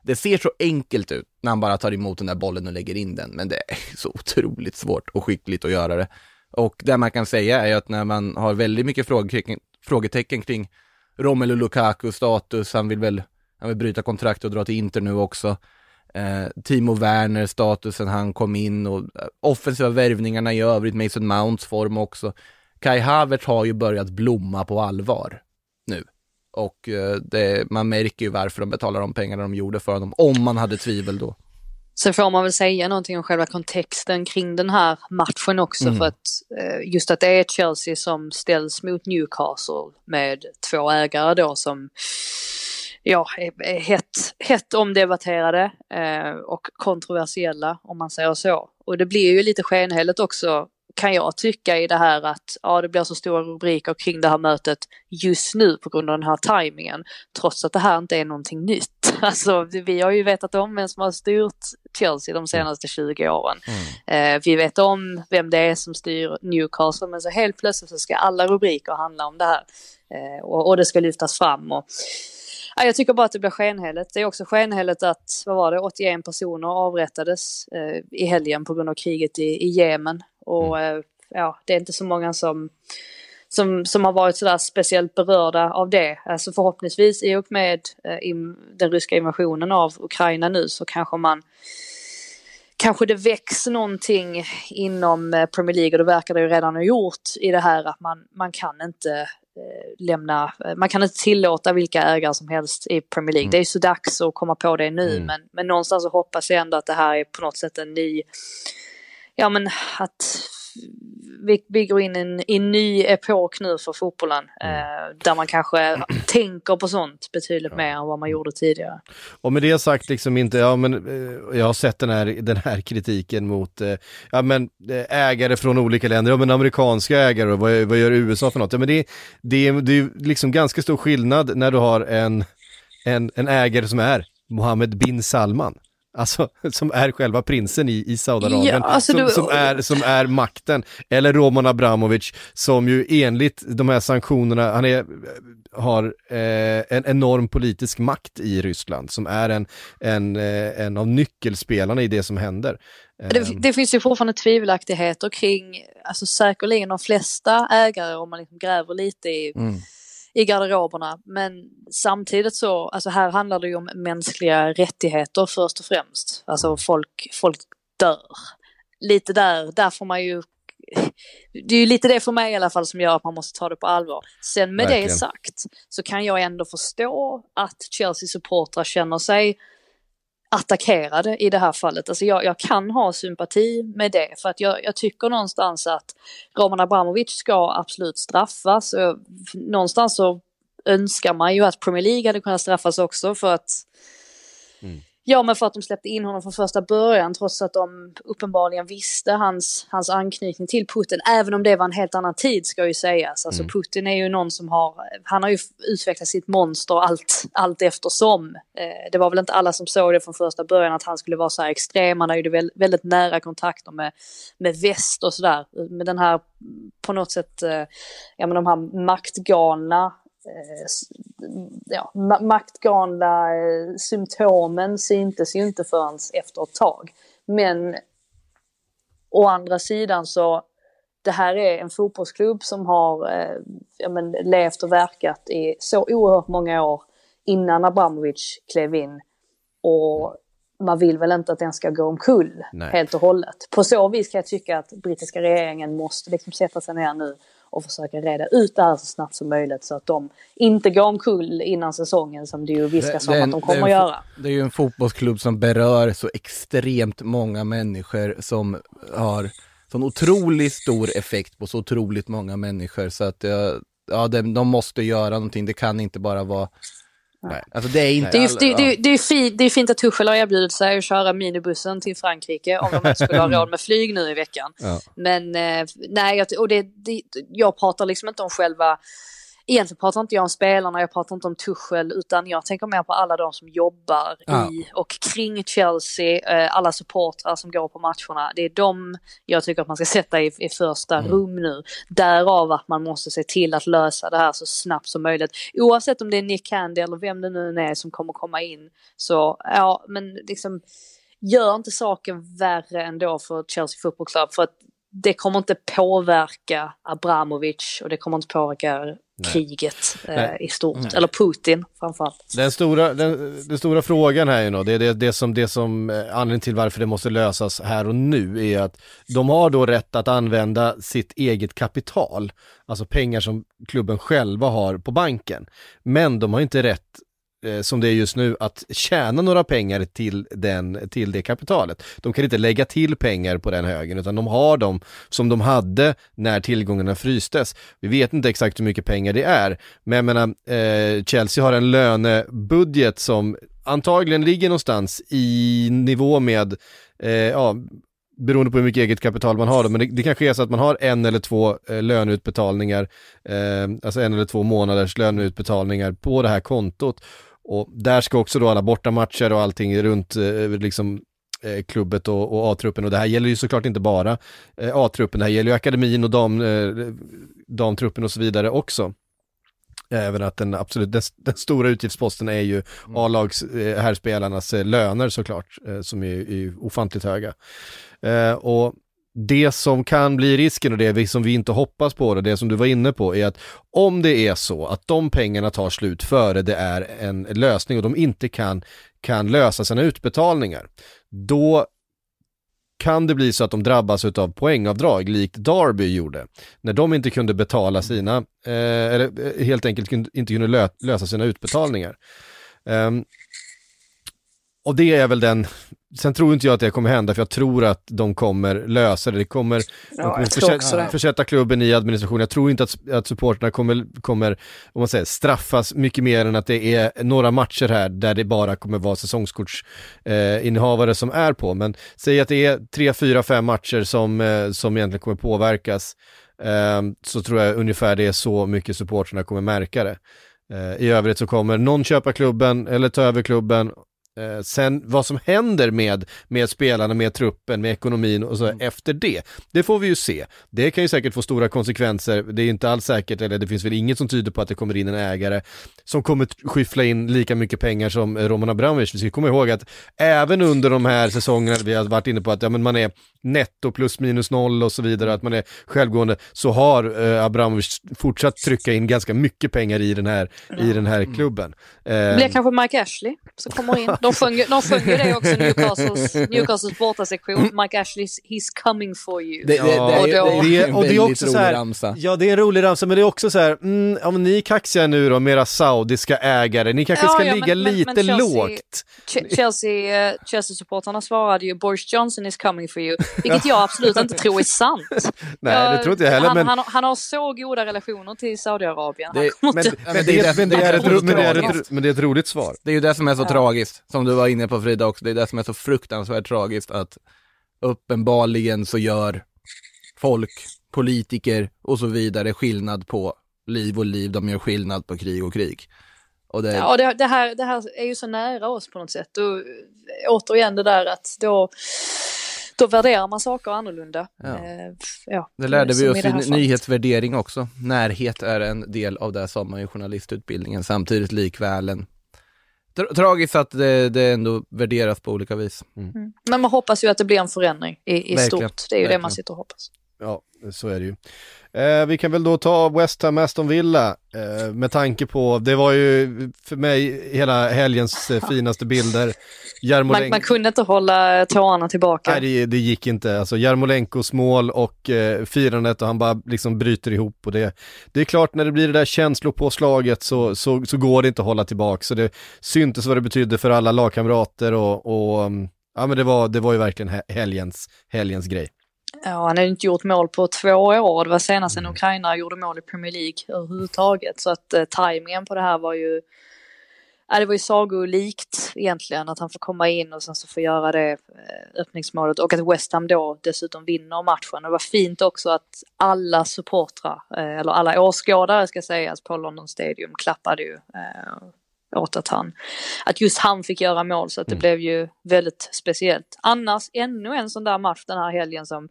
det ser så enkelt ut när han bara tar emot den där bollen och lägger in den, men det är så otroligt svårt och skickligt att göra det. Och det man kan säga är ju att när man har väldigt mycket frågetecken, frågetecken kring Romelu Lukaku status, han vill väl han vill bryta kontrakt och dra till Inter nu också. Eh, Timo Werner statusen han kom in och eh, offensiva värvningarna i övrigt, Mason Mounts form också. Kai Havertz har ju börjat blomma på allvar nu. Och eh, det, man märker ju varför de betalar de pengarna de gjorde för honom, om man hade tvivel då. Sen får man väl säga någonting om själva kontexten kring den här matchen också Mm. för att eh, just att det är Chelsea som ställs mot Newcastle med två ägare då som ja, är, är hett, hett omdebatterade eh, och kontroversiella om man säger så. Och det blir ju lite skenheligt också kan jag tycka i det här att ja, det blir så stora rubriker kring det här mötet just nu på grund av den här tajmingen. Trots att det här inte är någonting nytt. Alltså, vi har ju vetat om vem som har styrt Chelsea de senaste 20 åren. Eh, vi vet om vem det är som styr Newcastle, men så helt plötsligt så ska alla rubriker handla om det här. Eh, och, och det ska lyftas fram. Och, ja, jag tycker bara att det blir skenheligt. Det är också skenheligt att, vad var det, 81 personer avrättades eh, i helgen på grund av kriget i, Jemen. Och eh, ja, det är inte så många som som, som har varit sådär speciellt berörda av det. Alltså förhoppningsvis i och med eh, in, den ryska invasionen av Ukraina nu så kanske man Kanske det väcks någonting inom eh, Premier League och det verkar det ju redan ha gjort i det här att man, man kan inte lämna, eh, man kan inte tillåta vilka ägare som helst i Premier League. Det är så dags att komma på det nu men, men någonstans så hoppas jag ändå att det här är på något sätt en ny, ja men att vi, vi går in i en, i en ny epok nu för fotbollen. Eh, där man kanske tänker på sånt betydligt mer än vad man gjorde tidigare. Och med det sagt liksom inte, ja men eh, jag har sett den här, den här kritiken mot, eh, ja men eh, ägare från olika länder, ja men amerikanska ägare och vad, vad gör USA för något? Ja men det, det, är- det är liksom ganska stor skillnad när du har en, en, en ägare som är Mohammed bin Salman. Alltså som är själva prinsen i, i Saudiarabien, Ja, alltså som, du- som, är, som är makten. Eller Roman Abramovic som ju enligt de här sanktionerna, han är, har eh, en enorm politisk makt i Ryssland som är en, en, eh, en av nyckelspelarna i det som händer. Det, Ehm, det finns ju fortfarande tvivelaktigheter kring, alltså säkerligen de flesta ägare om man liksom gräver lite i, i garderoberna. Men samtidigt så, alltså här handlar det ju om mänskliga rättigheter först och främst. Alltså folk, folk dör. Lite där, där får man ju det är ju lite det för mig i alla fall som gör att man måste ta det på allvar. Sen med Verkligen. det sagt så kan jag ändå förstå att Chelsea-supportrar känner sig attackerade i det här fallet. Alltså jag, jag kan ha sympati med det för att jag, jag tycker någonstans att Roman Abramovic ska absolut straffas. Och någonstans så önskar man ju att Premier League hade kunnat straffas också för att mm. Ja men för att de släppte in honom från första början trots att de uppenbarligen visste hans, hans anknytning till Putin. Även om det var en helt annan tid ska ju sägas. Alltså Putin är ju någon som har, han har ju utvecklat sitt monster allt, allt eftersom. Eh, det var väl inte alla som såg det från första början att han skulle vara så här extrem. Han har ju väl, väldigt nära kontakter med, med väst och sådär. Med den här på något sätt, eh, ja men de här maktgalna ja, ma- maktgalna eh, symptomen syntes ju inte förrän efter ett tag. Men å andra sidan så det här är en fotbollsklubb som har eh, ja, men, levt och verkat i så oerhört många år innan Abramovic klev in. Och man vill väl inte att den ska gå omkull Nej. helt och hållet. På så vis kan jag tycka att brittiska regeringen måste liksom sätta sig ner nu och försöka reda ut det här så snabbt som möjligt så att de inte går omkull innan säsongen som det ju viskas om att de kommer en att göra. Det är ju en fotbollsklubb som berör så extremt många människor som har sån otroligt stor effekt på så otroligt många människor så att ja, de, de måste göra någonting, det kan inte bara vara Nej. Alltså det är inte Det är, alla- det, det, det, är fint, det är fint att Tuchel har erbjudit sig att köra minibussen till Frankrike om de inte skulle ha råd med flyg nu i veckan. Ja. Men eh, nej, och det, det, jag pratar liksom inte om själva Egentligen pratar inte jag om spelarna, jag pratar inte om Tuchel, utan jag tänker mer på alla de som jobbar Ja. i och kring Chelsea, eh, alla supportrar som går på matcherna. Det är de jag tycker att man ska sätta i, i första Mm. rum nu. Därav att man måste se till att lösa det här så snabbt som möjligt. Oavsett om det är Nick Candy eller vem det nu är som kommer komma in. Så ja, men liksom gör inte saken värre ändå för Chelsea Football Club. För att det kommer inte påverka Abramovic och det kommer inte påverka kriget eh, Nej. i stort. Eller Putin framförallt. Den stora, den, den stora frågan här är ju då, det är det, det som, det som eh, anledningen till varför det måste lösas här och nu är att de har då rätt att använda sitt eget kapital, alltså pengar som klubben själva har på banken. Men de har inte rätt Eh, som det är just nu, att tjäna några pengar till, den, till det kapitalet. De kan inte lägga till pengar på den högen, utan de har dem som de hade när tillgångarna frystes. Vi vet inte exakt hur mycket pengar det är, men jag menar, eh, Chelsea har en lönebudget som antagligen ligger någonstans i nivå med, eh, ja, beroende på hur mycket eget kapital man har då, men det, det kanske är så att man har en eller två eh, löneutbetalningar, eh, alltså en eller två månaders löneutbetalningar på det här kontot. Och där ska också då alla bortamatcher och allting runt eh, liksom eh, klubbet och, och A-truppen och det här gäller ju såklart inte bara eh, A-truppen, det här gäller ju akademin och dam, damtruppen och så vidare också. Även att den absolut, den, den stora utgiftsposten är ju A-lags eh, herrspelarnas löner såklart, som är, är ofantligt höga. Och det som kan bli risken och det som vi inte hoppas på, och det som du var inne på, är att om det är så att de pengarna tar slut före det är en lösning och de inte kan, kan lösa sina utbetalningar, då kan det bli så att de drabbas av poängavdrag likt Darby gjorde. När de inte kunde betala sina, eh, eller eh, helt enkelt inte kunde lö- lösa sina utbetalningar. Um, och det är väl den, sen tror inte jag att det kommer hända för jag tror att de kommer lösa det. Det kommer, de kommer också försätta, klubben i administration. Jag tror inte att, att supporterna kommer, kommer, om man säger, straffas mycket mer än att det är några matcher här där det bara kommer vara säsongskortsinnehavare eh, som är på. Men säg att det är tre, fyra, fem matcher som, eh, som egentligen kommer påverkas. Eh, så tror jag ungefär det är så mycket supporterna kommer märka det. Eh, I övrigt så kommer någon köpa klubben eller ta över klubben. Eh, sen vad som händer med, med spelarna, med truppen, med ekonomin och så efter det, det får vi ju se. Det kan ju säkert få stora konsekvenser, det är inte alls säkert, eller det finns väl inget som tyder på att det kommer in en ägare som kommer skyffla in lika mycket pengar som eh, Roman Abramovic. Vi ska komma ihåg att även under de här säsongerna vi har varit inne på att ja, men man är netto plus minus noll och så vidare, att man är självgående, så har eh, Abramovic fortsatt trycka in ganska mycket pengar i den här, i den här klubben. Eh, Det blir kanske Mike Ashley som kommer in. De sjöng, ju- de sjöng ju det också Newcastles, Newcastles bortasektion. Mike Ashley, he's coming for you. Det, det, det, är, Och det, då- är det, en och det är också rolig så här, ramsa. ja det är en rolig ramsa, men det är också så här, mm, ja men ni är kaxiga nu då med era saudiska ägare, ni kanske Ja, ska ja, ligga men- lite men Chelsea- lågt. Ch- Chelsea, eh, Chelsea-supportrarna svarade ju Boris Johnson is coming for you, vilket jag absolut inte tror är sant. Nej, det tror inte jag heller, han, men- han, han har så goda relationer till Saudiarabien. Men, det, är är, är är ett, är är roligt svar. Det är ju det som är så Ja. tragiskt, som du var inne på Frida också, det är det som är så fruktansvärt tragiskt att uppenbarligen så gör folk, politiker och så vidare skillnad på liv och liv, de gör skillnad på krig och krig. Och det, Ja, det, det, här, det här är ju så nära oss på något sätt. Och, eh, återigen det där att då, då värderar man saker annorlunda. Ja. Eh, ja, det lärde vi som oss i nyhetsvärdering också. Närhet är en del av det sa man i journalistutbildningen, samtidigt likväl en tra- Tragiskt att det, det ändå värderas på olika vis. Mm. Men man hoppas ju att det blir en förändring i, i stort. Det är ju det verkligen. man sitter och hoppas. Ja, så är det ju. Eh, vi kan väl då ta West Ham Aston Villa eh, med tanke på, det var ju för mig hela helgens eh, finaste bilder. Man, Jarmolenko, man kunde inte hålla tårarna tillbaka. nej det, det gick inte, alltså Jarmolenkos mål och eh, firandet och han bara liksom bryter ihop och det, det är klart när det blir det där känslopåslaget så, så, så går det inte att hålla tillbaka. Så det syntes vad det betydde för alla lagkamrater och, och mm, ja men det var, det var ju verkligen he- helgens, helgens grej. Ja, han har inte gjort mål på två år. Det var senast en ukrainare gjorde mål i Premier League överhuvudtaget. Så att eh, tajmingen på det här var ju Ja, det var ju sagolikt egentligen att han får komma in och sen så får göra det eh, öppningsmålet och att West Ham då dessutom vinner matchen. Det var fint också att alla supportrar, eh, eller alla åskådare ska sägas på London Stadium klappade ju eh, åt att han, att just han fick göra mål så att det mm. blev ju väldigt speciellt. Annars ännu en sån där match den här helgen som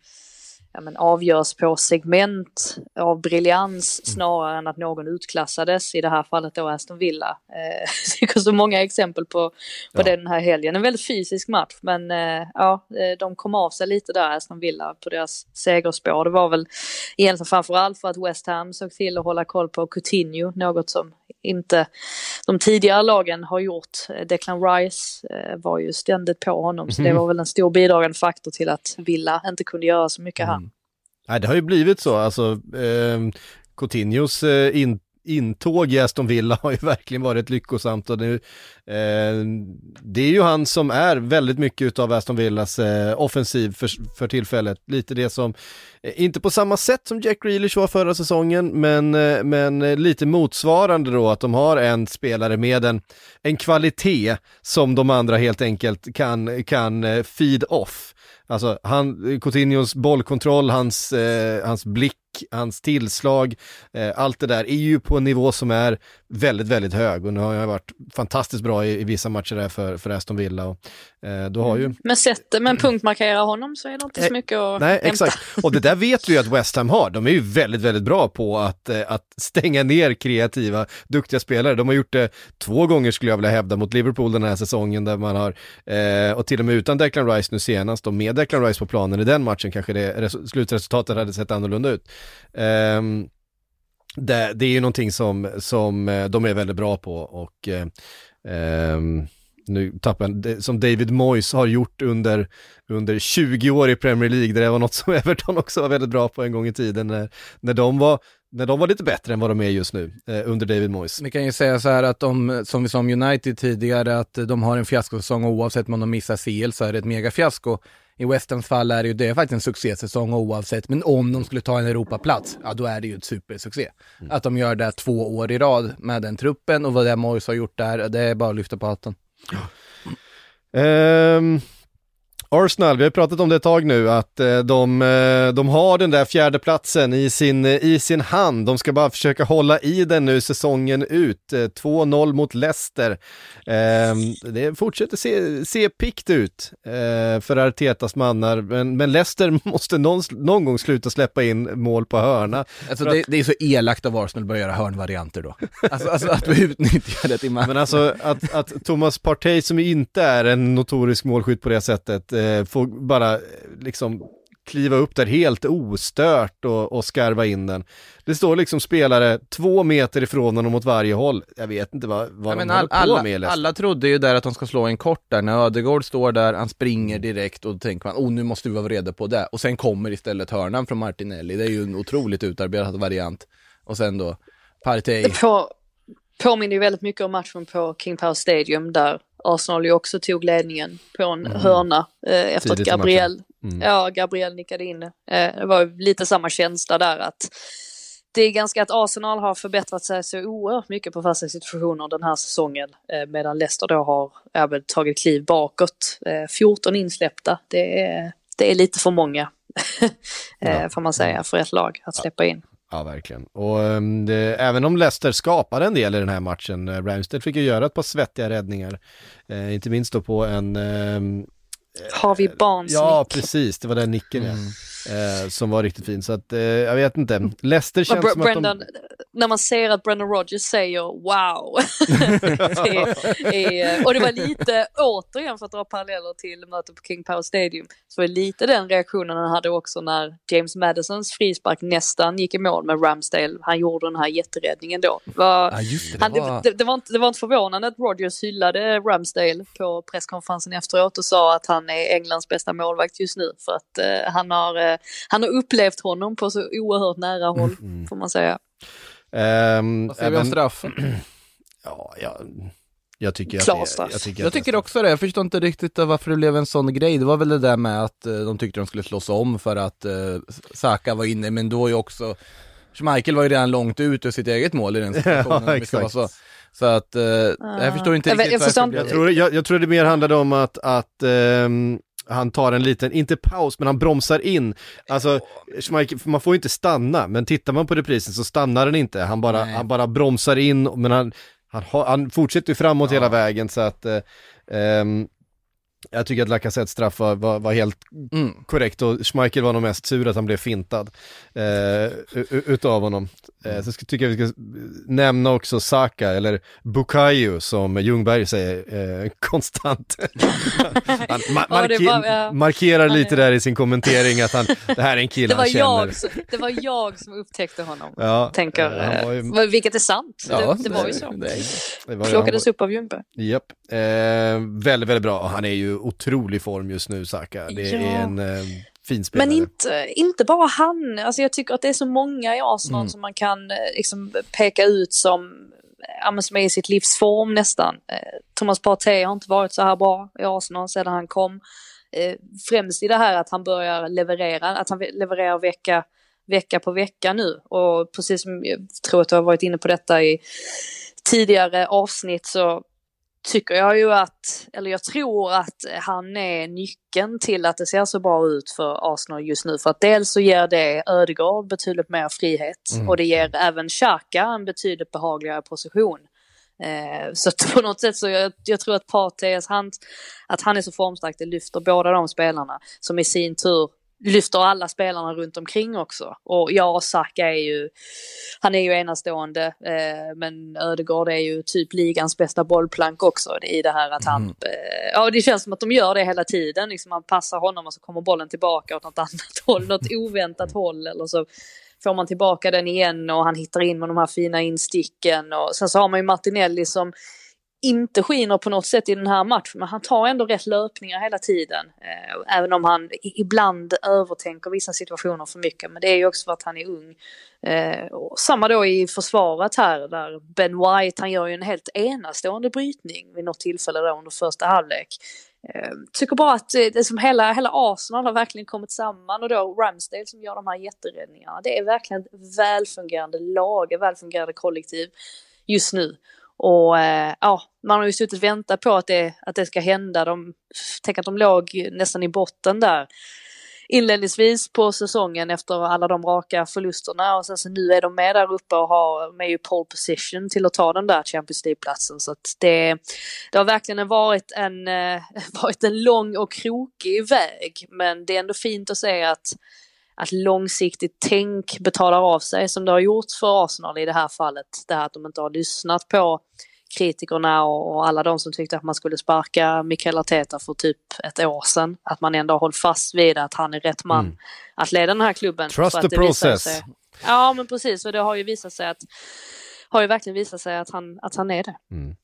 ja, men avgörs på segment av briljans mm. snarare än att någon utklassades, i det här fallet då Aston Villa. Eh, det finns så många exempel på, på ja. den här helgen. En väldigt fysisk match, men eh, ja, eh, de kom av sig lite där, Aston Villa, på deras segerspår. Det var väl egentligen framförallt för att West Ham såg till att hålla koll på Coutinho, något som inte de tidigare lagen har gjort. Declan Rice eh, var ju ständigt på honom, så det mhm. var väl en stor bidragande faktor till att Villa inte kunde göra så mycket här. Nej, det har ju blivit så, alltså eh, Coutinhos eh, in, intåg i Aston Villa har ju verkligen varit lyckosamt och det, eh, det är ju han som är väldigt mycket av Aston Villas eh, offensiv för, för tillfället. Lite det som, eh, inte på samma sätt som Jack Grealish var förra säsongen, men, eh, men eh, lite motsvarande då att de har en spelare med en, en kvalitet som de andra helt enkelt kan, kan eh, feed off. Alltså han, Coutinhos bollkontroll, hans, eh, hans blick, hans tillslag, eh, allt det där är ju på en nivå som är väldigt, väldigt hög och nu har jag varit fantastiskt bra i, i vissa matcher där för, för Aston Villa. Och, eh, då har ju... Mm. Men sätter man punktmarkera honom så är det inte så eh, mycket att Nej, hämta. exakt. Och det där vet vi ju att West Ham har. De är ju väldigt, väldigt bra på att, eh, att stänga ner kreativa, duktiga spelare. De har gjort det två gånger skulle jag vilja hävda mot Liverpool den här säsongen där man har, eh, och till och med utan Declan Rice nu senast och med Declan Rice på planen i den matchen kanske det slutresultatet hade sett annorlunda ut. Um, det, det är ju någonting som, som eh, de är väldigt bra på och eh, ehm, nu tappar som David Moyes har gjort under, under 20 år i Premier League, det var något som Everton också var väldigt bra på en gång i tiden när, när de var när de var lite bättre än vad de är just nu eh, under David Moyes. Vi kan ju säga så här att de, som vi sa om United tidigare, att de har en fiaskosäsong oavsett om de missar CL så är det ett megafiasko. I Westerns fall är det ju det är faktiskt en succésäsong oavsett, men om de skulle ta en Europaplats, ja då är det ju ett supersuccé. Mm. Att de gör det två år i rad med den truppen och vad det Moise har gjort där, det är bara att lyfta på hatten. Um, Arsenal, vi har pratat om det ett tag nu, att eh, de, eh, de har den där fjärde platsen i sin, i sin hand. De ska bara försöka hålla i den nu säsongen ut. 2-0 eh, mot Leicester. Ehm, det fortsätter se, se pikt ut för Artetas mannar, men, men Leicester måste någon, någon gång sluta släppa in mål på hörna. Alltså det, att... det, är så elakt av Arsenal att börja göra hörnvarianter då. alltså, alltså att utnyttja det till matchen. Men alltså att, att Thomas Partey som inte är en notorisk målskytt på det sättet eh, får bara liksom kliva upp där helt ostört och, och skarva in den. Det står liksom spelare två meter ifrån honom åt varje håll. Jag vet inte vad, vad ja, de håller på alla, med. Alla trodde ju där att de ska slå en kort där, när Ödegård står där, han springer direkt och då tänker man, oh nu måste vi vara redo på det. Och sen kommer istället hörnan från Martinelli, det är ju en otroligt utarbetad variant. Och sen då Partey. På, påminner ju väldigt mycket om matchen på King Power Stadium där Arsenal ju också tog ledningen på en mm. hörna eh, efter Tidigt att Gabriel, mm. ja, Gabriel nickade in. Eh, det var lite samma känsla där att det är ganska att Arsenal har förbättrat sig så oerhört mycket på fasta situationer den här säsongen eh, medan Leicester då har även tagit kliv bakåt. 14 eh, insläppta, det är, det är lite för många eh, ja. får man säga för ett lag att släppa in. Ja, verkligen. Och um, det, även om Leicester skapade en del i den här matchen, uh, Ramsdale fick ju göra ett par svettiga räddningar. Uh, inte minst då på en... Um, Harvey Barnes Ja, precis. Det var den nicken mm. ja. Uh, som var riktigt fin. Så att, jag vet inte. Leicester känns som att de när man ser att Brendan Rodgers säger wow. det är, och det var lite, återigen för att dra paralleller till mötet på King Power Stadium, så var det lite den reaktionen han hade också när James Madisons frispark nästan gick i mål med Ramsdale. Han gjorde den här jätteräddningen då. Var, ja, det, han, var... Det, det, var inte, det var inte förvånande att Rodgers hyllade Ramsdale på presskonferensen efteråt och sa att han är Englands bästa målvakt just nu för att uh, han, har, uh, han har upplevt honom på så oerhört nära håll, mm. får man säga. Um, Vad säger vi om straff? ja, ja, Jag tycker att det, straff. jag tycker, Jag att det är tycker också det, jag förstår inte riktigt varför det blev en sån grej. Det var väl det där med att eh, de tyckte de skulle slås om för att eh, Saka var inne, men då är ju också Schmeichel var ju redan långt ut ur sitt eget mål i den situationen. Ja, så. så att, eh, jag förstår inte Jag vet- riktigt jag förstår varför det Jag blev- tror, jag, jag tror det mer handlade om att, att ehm, han tar en liten, inte paus, men han bromsar in. Alltså, man får ju inte stanna, men tittar man på reprisen så stannar den inte. Han bara, Nej. han bara bromsar in, men han, han, har- han fortsätter ju framåt hela vägen så att eh, ehm, jag tycker att Lacazettes straff var, var, var helt Mm. korrekt och Schmeichel var nog mest sur att han blev fintad eh, utav honom. Eh, så ska, tycker jag vi ska nämna också Saka, eller Bukayo som Ljungberg säger eh, konstant. han ma- Ja, marke- var- ja. markerar lite är- där i sin kommentering att han, det här är en kille Det var, han känner. jag, som- det var jag som upptäckte honom. Ja, Tänker, eh, ju- vilket är sant. Ja, det, det var ju så. det är- det var ju- Plockades upp av Ljungberg. Japp, eh, väldigt, väldigt bra. Han är ju otrolig form just nu, Saka. Det Ja. är en eh, fin spelare. Men inte, inte bara han. Alltså jag tycker att det är så många i Arsenal Mm. som man kan eh, liksom, peka ut som, men som är i sitt livs form nästan. Eh, Thomas Partey har inte varit så här bra i Arsenal sedan han kom. Eh, främst i det här att han börjar leverera, att han levererar vecka, vecka på vecka nu. Och precis som jag tror att du har varit inne på detta i tidigare avsnitt så tycker jag ju att, eller jag tror att han är nyckeln till att det ser så bra ut för Arsenal just nu. För att dels så ger det Ödegaard betydligt mer frihet Mm. och det ger även Xhaka en betydligt behagligare position. Eh, så att på något sätt så jag, jag tror att Partey's hand, att han är så formstark, det lyfter båda de spelarna som i sin tur lyfter alla spelarna runt omkring också. Och ja, Saka är ju, han är ju enastående, eh, men Ödegård är ju typ ligans bästa bollplank också i det här att han, Mm. eh, ja det känns som att de gör det hela tiden, liksom man passar honom och så kommer bollen tillbaka åt något annat håll, något oväntat håll eller så får man tillbaka den igen och han hittar in med de här fina insticken och sen så har man ju Martinelli som inte skiner på något sätt i den här matchen, men han tar ändå rätt löpningar hela tiden. Eh, även om han ibland övertänker vissa situationer för mycket, men det är ju också för att han är ung. Eh, och samma då i försvaret här, där Ben White, han gör ju en helt enastående brytning vid något tillfälle då under första halvlek. Eh, tycker bara att eh, det som hela, hela Arsenal har verkligen kommit samman och då Ramsdale som gör de här jätteräddningarna. Det är verkligen ett välfungerande lag, ett välfungerande kollektiv just nu. Och eh, ja, man har ju suttit och väntat på att det, att det ska hända. De, tänk att de låg nästan i botten där inledningsvis på säsongen efter alla de raka förlusterna och sen så nu är de med där uppe och har med ju pole position till att ta den där Champions League-platsen. Så att det, det har verkligen varit en, eh, varit en lång och krokig väg men det är ändå fint att se att att långsiktigt tänk betalar av sig som det har gjort för Arsenal i det här fallet. Det här att de inte har lyssnat på kritikerna och, alla de som tyckte att man skulle sparka Mikael Arteta för typ ett år sedan. Att man ändå har hållit fast vid att han är rätt man Mm. att leda den här klubben. Trust the process. Sig, ja men precis och det har ju visat sig att har ju verkligen visat sig att han, att han är det.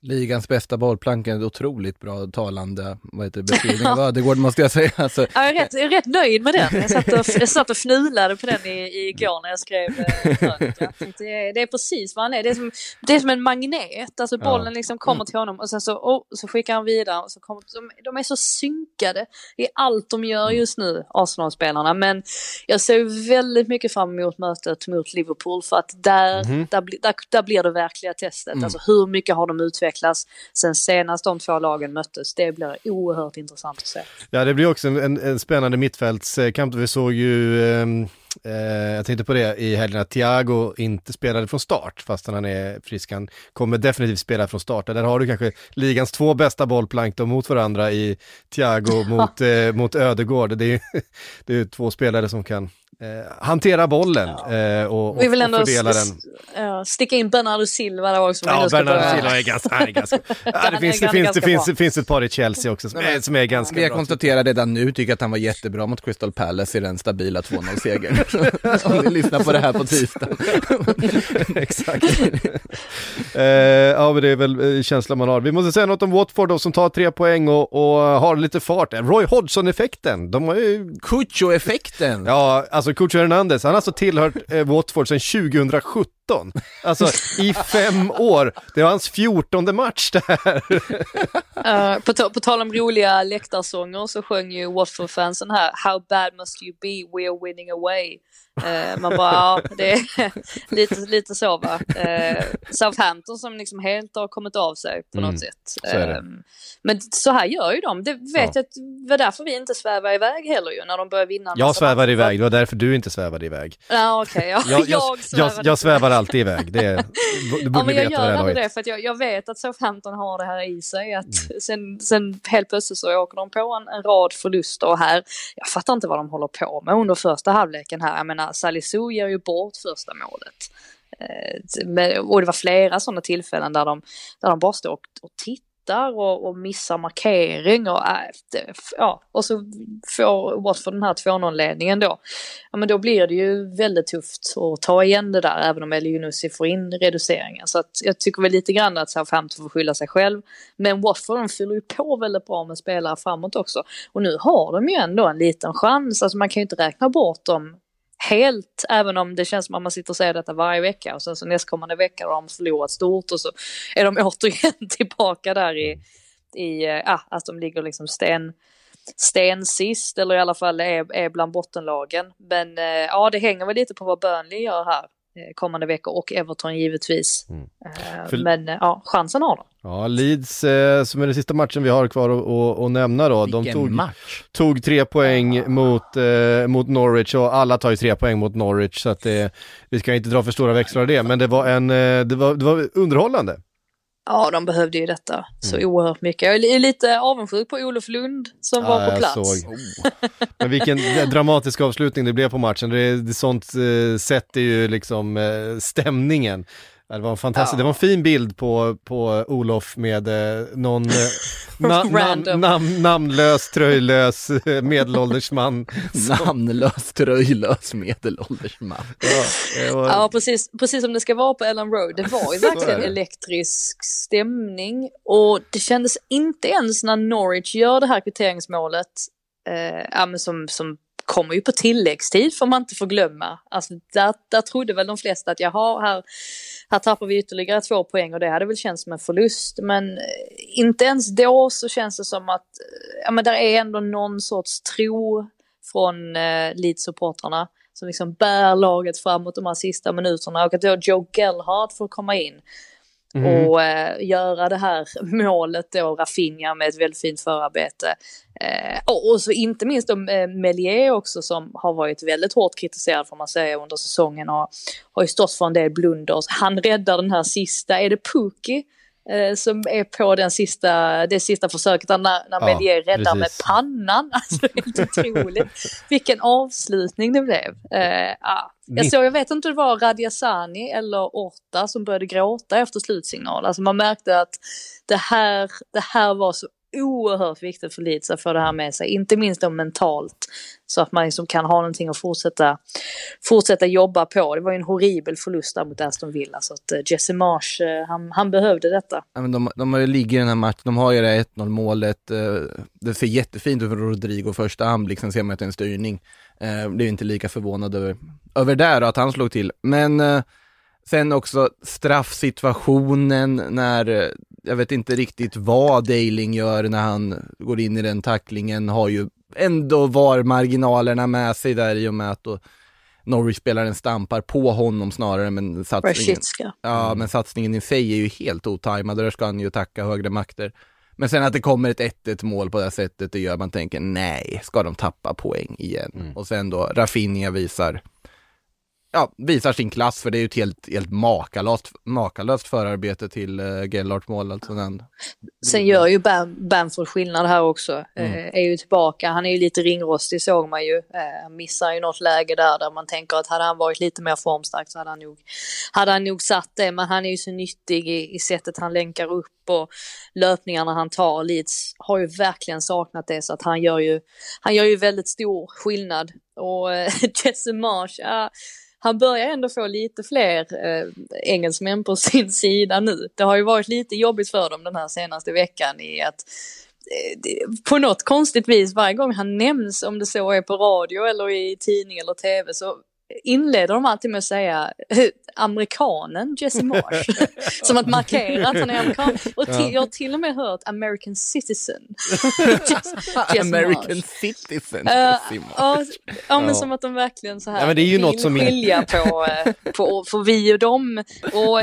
Ligans bästa bollplank är en otroligt bra talande vad heter, det, beskrivning av Ödegård måste jag säga. Alltså, Ja, jag, är rätt, jag är rätt nöjd med den. Jag satt och, jag satt och fnulade på den i, igår när jag skrev eh, krönika. Det, är, det är precis vad han är. Det är som, det är som en magnet. Alltså bollen liksom kommer till honom och sen så, oh, så skickar han vidare. Och så kommer, de, de är så synkade i allt de gör just nu, Arsenal-spelarna. Men jag ser väldigt mycket fram emot mötet mot Liverpool för att där, där, bli- där, där blir det verkliga testet. Alltså hur mycket har de utvecklats sen senast de två lagen möttes? Det blir oerhört intressant att se. Ja, det blir också en, en, en spännande mittfältskamp. Vi såg ju, ehm, eh, jag tänkte på det i helgen, att Thiago inte spelade från start, fast han är frisk. Han kommer definitivt spela från start. Där har du kanske ligans två bästa bollplank då mot varandra i Thiago mot, eh, mot Ödegård. Det är ju det är två spelare som kan eh, hantera bollen eh, och, och, Vi vill och ändå fördela s- den. ja, sticka in Bernardo Silva där också. Ja, Bernardo Silva är ganska, är ganska ja, det, finns, det, finns, det, finns, det finns ett par i Chelsea också som är, som är ganska vi bra. konstaterar redan nu, tycker att han var jättebra mot Crystal Palace i den stabila 2-0-segern. Om ni lyssnar på det här på tisdag. Exakt. eh, ja, men det är väl eh, känslan man har. Vi måste säga något om Watford då, som tar tre poäng och, och har lite fart. Roy Hodgson-effekten, de har ju... Cucho-effekten! Ja, alltså Cucho Hernandez, han har alltså tillhört eh, Watford sedan 2017. Alltså i fem år. Det var hans fjortonde match det här. Uh, på, på tal om roliga läktarsånger så sjöng ju Watford-fansen här How bad must you be, we're winning away. Uh, man bara, ja, det är lite, lite så va. Uh, Southampton som liksom helt har kommit av sig på mm, något sätt. Um, men så här gör ju de. Det vet ja. jag det var därför vi inte svävar iväg heller ju, när de börjar vinna. Jag svävade iväg, det var därför du inte svävade iväg. Ja, okej. Okay, ja. jag, jag, jag, jag, svävar alltid iväg, det, det borde ja, men jag gör ändå det, för att jag, jag vet att Southampton har det här i sig. Att mm. sen, sen helt plötsligt så åker de på en, en rad förluster och här, jag fattar inte vad de håller på med under första halvleken här. Jag menar, Salisu ger ju bort första målet. Eh, och det var flera sådana tillfällen där de, där de bara står och, och tittar och, och missar markering och, äh, ja, och så får Watford den här 2-0-ledningen då. Ja men då blir det ju väldigt tufft att ta igen det där även om Elyounoussi får in reduceringen. Så att jag tycker väl lite grann att Southampton får skylla sig själv. Men Watford de fyller ju på väldigt bra med spelare framåt också. Och nu har de ju ändå en liten chans, alltså man kan ju inte räkna bort dem helt, även om det känns som att man sitter och säger detta varje vecka och sen så nästkommande vecka har de förlorat stort och så är de återigen tillbaka där i, i ja, att de ligger liksom sten, sten sist eller i alla fall är, är bland bottenlagen. Men eh, ja, det hänger väl lite på vad Burnley gör här. Eh, kommande veckor och Everton givetvis. Mm. Eh, För... Men eh, ja, chansen har de. Ja, Leeds eh, som är den sista matchen vi har kvar att nämna då. Vilken de tog, match! tog tre poäng ja. mot, eh, mot Norwich och alla tar ju tre poäng mot Norwich så att det, vi ska inte dra för stora växlar av det, men det var en, det var, det var underhållande. Ja, de behövde ju detta så mm. oerhört mycket. Jag är lite avundsjuk på Olof Lund som ja, var på plats. Såg. Men vilken dramatisk avslutning det blev på matchen. Det, det sånt eh, sätter ju liksom eh, stämningen. Det var en fantastisk, ja. det var en fin bild på, på Olof med eh, någon eh, na, nam, nam, namnlös, tröjlös eh, medelålders man. namnlös, tröjlös medelålders man. Ja, var... ja, precis, precis som det ska vara på Ellen Road. Det var ju verkligen elektrisk stämning och det kändes inte ens när Norwich gör det här kvitteringsmålet, eh, ja, men som, som kommer ju på tilläggstid får man inte förglömma. Alltså där, där trodde väl de flesta att jaha, här, här tappar vi ytterligare två poäng och det hade väl känts som en förlust. Men eh, inte ens då så känns det som att, eh, ja men där är ändå någon sorts tro från eh, Leeds-supportrarna som liksom bär laget framåt de här sista minuterna och att då Joe Gellhard får komma in Mm. Och eh, göra det här målet då, Rafinha med ett väldigt fint förarbete. Eh, och så inte minst då eh, Melier också som har varit väldigt hårt kritiserad får man säga under säsongen och har ju stått för en del blunders. Han räddar den här sista, är det Puki? Eh, som är på den sista, det sista försöket när, när ja, Melier räddar precis. med pannan. Alltså helt otroligt. Vilken avslutning det blev. Uh, ah. jag, såg, jag vet inte om det var Radiasani eller Orta som började gråta efter slutsignal. Alltså man märkte att det här, det här var så oerhört viktigt för Leeds att få det här med sig, inte minst då mentalt. Så att man liksom kan ha någonting att fortsätta, fortsätta jobba på. Det var ju en horribel förlust där mot Aston Villa så att eh, Jesse Marsh, eh, han, han behövde detta. Ja, men de, de ligger i den här matchen, de har ju det 1-0 målet. Eh, det ser jättefint ut för Rodrigo första anblick, liksom sen ser man att det är en styrning. Blev inte lika förvånad över, över där att han slog till. Men Sen också straffsituationen när, jag vet inte riktigt vad Dailing gör när han går in i den tacklingen, har ju ändå var marginalerna med sig där i och med att då Norwich-spelaren stampar på honom snarare men satsningen, ja, men satsningen i sig är ju helt otajmad där ska han ju tacka högre makter. Men sen att det kommer ett 1-1 mål på det här sättet, det gör man tänker nej, ska de tappa poäng igen? Mm. Och sen då Rafinha visar ja, visar sin klass för det är ju ett helt, helt makalöst, makalöst förarbete till uh, Gellards mål. Alltså den. Sen gör ju Bam, Bamford skillnad här också. Mm. Uh, är ju tillbaka, han är ju lite ringrostig såg man ju. Uh, missar ju något läge där där man tänker att hade han varit lite mer formstark så hade han nog, hade han nog satt det. Men han är ju så nyttig i, i sättet han länkar upp och löpningarna han tar. Leeds har ju verkligen saknat det så att han gör ju, han gör ju väldigt stor skillnad. Och Jesse Marsh, ja, han börjar ändå få lite fler eh, engelsmän på sin sida nu. Det har ju varit lite jobbigt för dem den här senaste veckan i att eh, på något konstigt vis varje gång han nämns, om det så är på radio eller i tidning eller tv, så inleder de alltid med att säga amerikanen Jesse Marsh. som att markera att han är amerikan. Och till, jag har till och med hört American citizen. Jesse, American Marsh. citizen uh, ja, ja, men som att de verkligen så här ja, men det är ju något som skilja på, eh, på för vi och dem. Och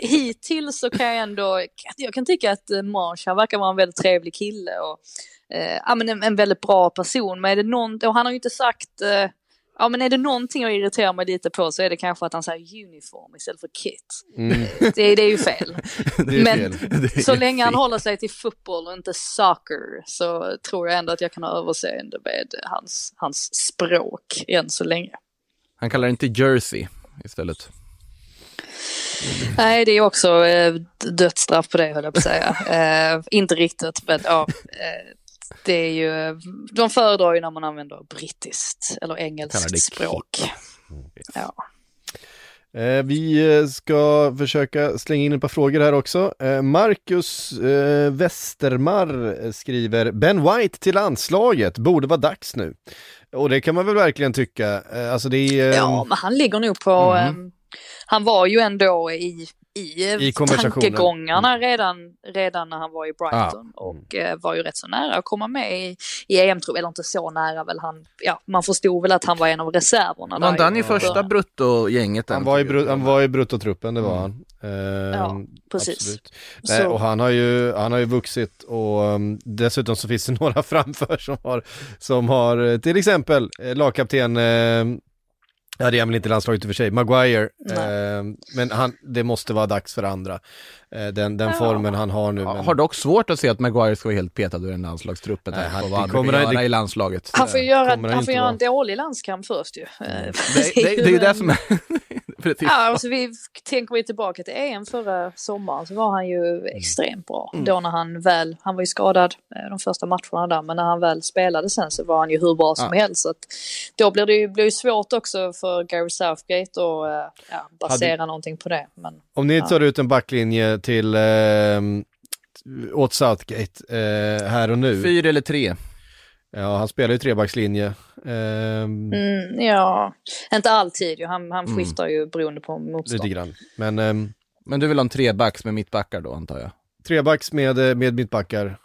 hittills så kan jag ändå, jag kan tycka att Marsh, han verkar vara en väldigt trevlig kille. Och, eh, ja, men en, en väldigt bra person. Men är det någon, och han har ju inte sagt eh, Ja men är det någonting jag irriterar mig lite på så är det kanske att han säger uniform istället för kit. Mm. Det, det, är ju fel. är men fel. så länge han håller sig till fotboll och inte soccer så tror jag ändå att jag kan ha överseende med hans, hans språk än så länge. Han kallar det inte jersey istället. Nej, det är också eh, dödsstraff på det höll jag på att säga. Eh, inte riktigt, men ja. Eh, det är ju, de föredrar ju när man använder brittiskt eller engelskt språk. Ja. Eh, vi eh, ska försöka slänga in ett par frågor här också. Eh, Marcus eh, Westermar skriver Ben White till landslaget, borde vara dags nu. Och det kan man väl verkligen tycka. Alltså det är, Ja, men han ligger nog på, mm. han var ju ändå i i, I tankegångarna mm. redan, redan när han var i Brighton ah. och eh, var ju rätt så nära att komma med i, i em eller inte så nära väl han, ja man förstod väl att han var en av reserverna. Var inte han i första brutto-gänget? Han, var i br han var i bruttotruppen, det var mm. han. Uh, ja, precis. Nej, och han har ju, han har ju vuxit och um, dessutom så finns det några framför som har, som har eh, till exempel eh, lagkapten eh, Ja det är väl inte landslaget i och för sig, Maguire, eh, men han, det måste vara dags för andra. Eh, den den ja. formen han har nu. Men... Har dock svårt att se att Maguire ska vara helt petad ur den landslagstruppen. Nej, han, vad kommer han göra i landslaget. Han får göra, han får göra en dålig landskamp först ju. Mm. det, det, det, är ju det som är... ja, alltså vi tänker vi tillbaka till EM förra sommaren så var han ju mm. extremt bra. Mm. Då när han väl, han var ju skadad eh, de första matcherna där, men när han väl spelade sen så var han ju hur bra som ja. helst. Så att, då blir det ju blir svårt också för Gary Southgate att eh, ja, basera Hade... någonting på det. Men, Om ni tar ut en backlinje till eh, åt Southgate eh, här och nu. Fyra eller tre? Ja, han spelar ju trebackslinje. Eh, mm, ja, inte alltid ju. Han, han mm. skiftar mm. ju beroende på motstånd. Lite grann. Men, eh, men du vill ha en trebacks med mittbackar då antar jag? Trebacks med, eh, med mittbackar.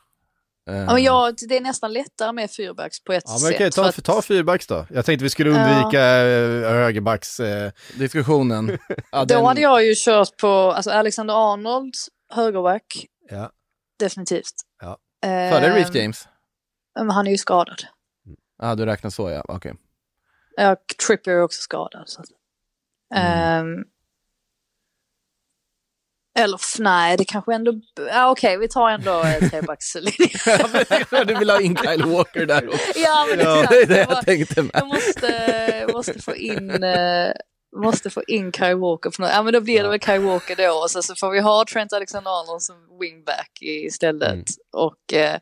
Ja, men jag, det är nästan lättare med fyrbacks på ett ja, men sätt. ta, att... ta fyrbacks då. Jag tänkte vi skulle undvika ja. högerbacks... Eh... Diskussionen. ja, den... Då hade jag ju kört på alltså Alexander Arnold, högerback. Ja. Definitivt. Ja. Eh, Före Reece James? Men han är ju skadad. Ja, ah, du räknar så ja, okej. Okay. Ja, Trippier är också skadad. Så. Mm. Um, eller nej, det kanske ändå... Ja, Okej, okay, vi tar ändå eh, trebackslinjen. du vill ha in Kyle Walker där också. Ja, men ja, det är det jag, jag tänkte med. Jag måste, måste få in... Uh, måste få in Kyle Walker på något. Ja men då blir det väl Kyle Walker då och så, så får vi ha Trent Alexander-Arnold som wingback istället. Mm. Och eh,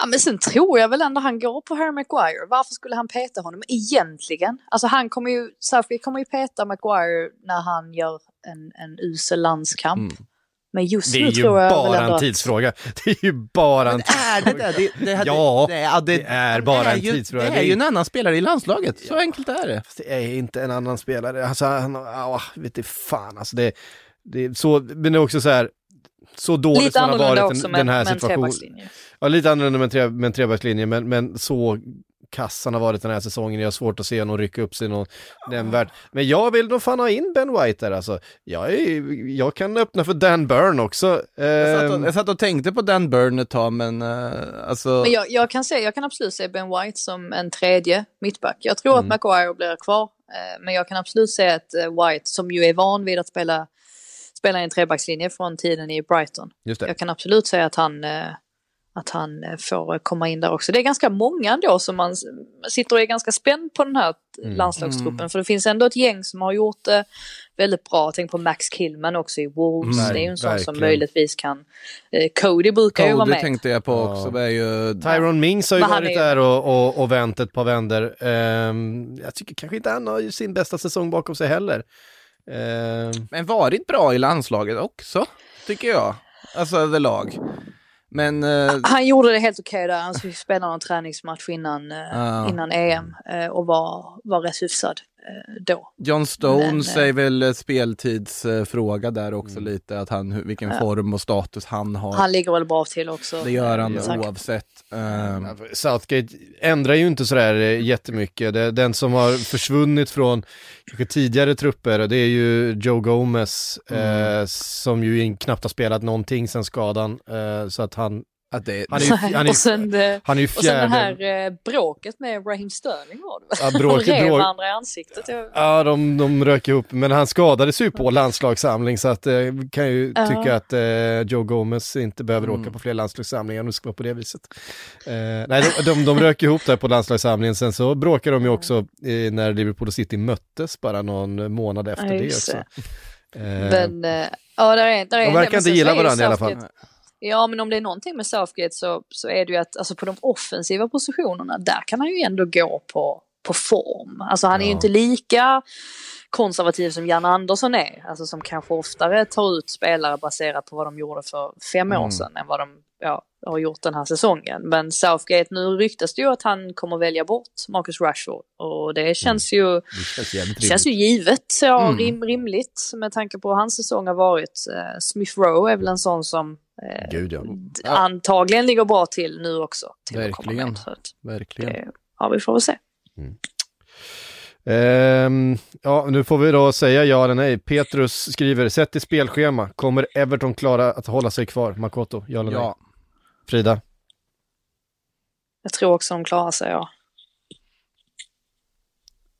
Ja, men sen tror jag väl ändå han går på Harry Maguire. Varför skulle han peta honom egentligen? Alltså han kommer ju, Southgate kommer ju peta Maguire när han gör en, en usel landskamp. Mm. Men just nu tror jag Det är ju bara en tidsfråga. Det är ju bara en tidsfråga. Det, det, det, ja, det, det, är bara en tidsfråga. Det är ju en annan spelare i landslaget, så ja, enkelt är det. det är inte en annan spelare. Alltså, han, åh, vet du fan alltså det, det är så, men det är också så här, så dåligt lite som han har varit den, den här situationen. Ja, lite annorlunda med en, tre, med en trebackslinje, men, men så kassan har varit den här säsongen. Jag har svårt att se honom rycka upp sig någon nämnvärt. Men jag vill nog fan ha in Ben White där alltså. Jag, är, jag kan öppna för Dan Burn också. Jag satt, och, ehm. jag satt och tänkte på Dan Burn ett tag, men uh, alltså... Men jag, jag, kan se, jag kan absolut se Ben White som en tredje mittback. Jag tror mm. att McGuire blir kvar, uh, men jag kan absolut se att uh, White, som ju är van vid att spela spela i en trebackslinje från tiden i Brighton. Jag kan absolut säga att han, eh, att han eh, får komma in där också. Det är ganska många ändå som man sitter och är ganska spänd på den här mm. landslagstruppen. Mm. För det finns ändå ett gäng som har gjort det väldigt bra. Tänk på Max Killman också i Wolves. Mm, det är ju en sån som möjligtvis kan... Eh, Cody brukar Cody ju vara med. Tänkte jag på också. Ja. Är ju... Tyron Mings har ju varit är... där och, och, och vänt ett par vänder. Um, jag tycker kanske inte han har sin bästa säsong bakom sig heller. Eh... Men varit bra i landslaget också, tycker jag. Alltså överlag. Men eh, Han gjorde det helt okej där. Han fick spela någon träningsmatch innan, Ja. innan EM eh, och var, var rätt hyfsad då. John Stones Men, eh, är väl eh, speltidsfråga där också lite, att han, vilken Ja. form och status han har. Han ligger väl bra till också. det gör han eh, tack. oavsett. Ehm, Southgate ändrar ju inte sådär eh, jättemycket. Det, den som har försvunnit från tidigare trupper, det är ju Joe Gomez, Mm. eh, som ju knappt har spelat någonting sedan skadan. Eh, så att han, det, han är ju, han är och sen, eh, han är ju och sen det här eh, bråket med Raheem Sterling var det? Ja, bråket- De rev bråk- varandra i ansiktet. Jag- Ja, de, de rök ihop, men han skadades ju på landslagssamling så att eh, vi kan ju Ja. tycka att eh, Joe Gomez inte behöver Mm. åka på fler landslagssamlingar om det ska vara på det viset. Eh, nej, de, de, de rök ihop där på landslagssamlingen, sen så bråkade de ju också eh, när Liverpool och City möttes bara någon månad efter Ja, det också. Eh, Men, eh, ja, där är, där är de verkar inte gilla varandra i alla fall. Ja, men om det är någonting med Southgate så, så är det ju att alltså, på de offensiva positionerna, där kan han ju ändå gå på, på form. Alltså han är ju Ja. inte lika konservativ som Jan Andersson är, alltså som kanske oftare tar ut spelare baserat på vad de gjorde för fem år Mm. sedan än vad de ja, har gjort den här säsongen. Men Southgate, nu ryktas det ju att han kommer välja bort Marcus Rashford och det känns ju det känns ju givet, ja, Mm. rim, rimligt med tanke på hur hans säsong har varit. Eh, Smith Rowe är väl en sån som eh, Gud ja. antagligen ligger bra till nu också. Till att komma Verkligen. med, så att verkligen. det, ja, vi får väl se. Ehm, ja, nu får vi då säga ja eller nej. Petrus skriver, sätt i spelschema, kommer Everton klara att hålla sig kvar? Makoto, ja eller nej? Ja, Frida? Jag tror också de klarar sig, ja.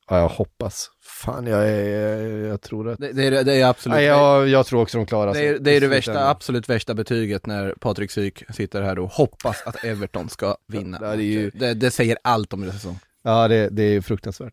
Ja, jag hoppas. Fan, jag, är, jag tror att... det, det, är, det är absolut Nej, jag, jag tror också de klarar det, sig. är, det är det värsta, absolut värsta betyget när Patrik Syk sitter här och hoppas att Everton ska vinna. Ja, det ju- det, det säger allt om det säsong. Ja, det, det är fruktansvärt.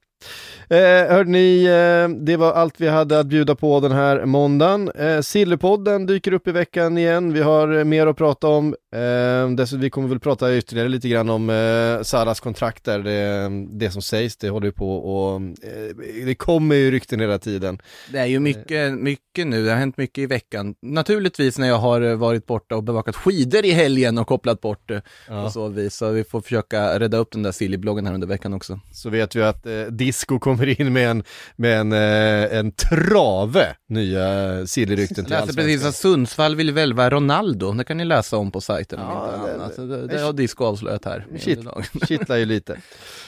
Eh, hörde ni, eh, det var allt vi hade att bjuda på den här måndagen. Eh, Sillypodden dyker upp i veckan igen. Vi har eh, mer att prata om. Eh, dessutom, vi kommer väl prata ytterligare lite grann om eh, Saras kontrakt där. Det, det som sägs, det håller ju på och eh, det kommer ju rykten hela tiden. Det är ju mycket, mycket nu, det har hänt mycket i veckan. Naturligtvis när jag har eh, varit borta och bevakat skidor i helgen och kopplat bort det på så vis. Så vi får försöka rädda upp den där Silly-bloggen här under veckan också. Så vet vi att eh, Disco kommer in med en, med en, eh, en trave nya Silly-rykten Jag till läste precis att Sundsvall vill välva Ronaldo, det kan ni läsa om på sajten. Ja, inte det- annat. det- det, har Disco avslöjat här. Kittlar ju lite.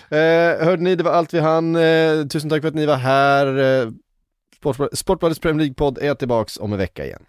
Eh, hörde ni, det var allt vi hann. Eh, tusen tack för att ni var här. Eh, Sportbladets Premier League-podd är tillbaks om en vecka igen.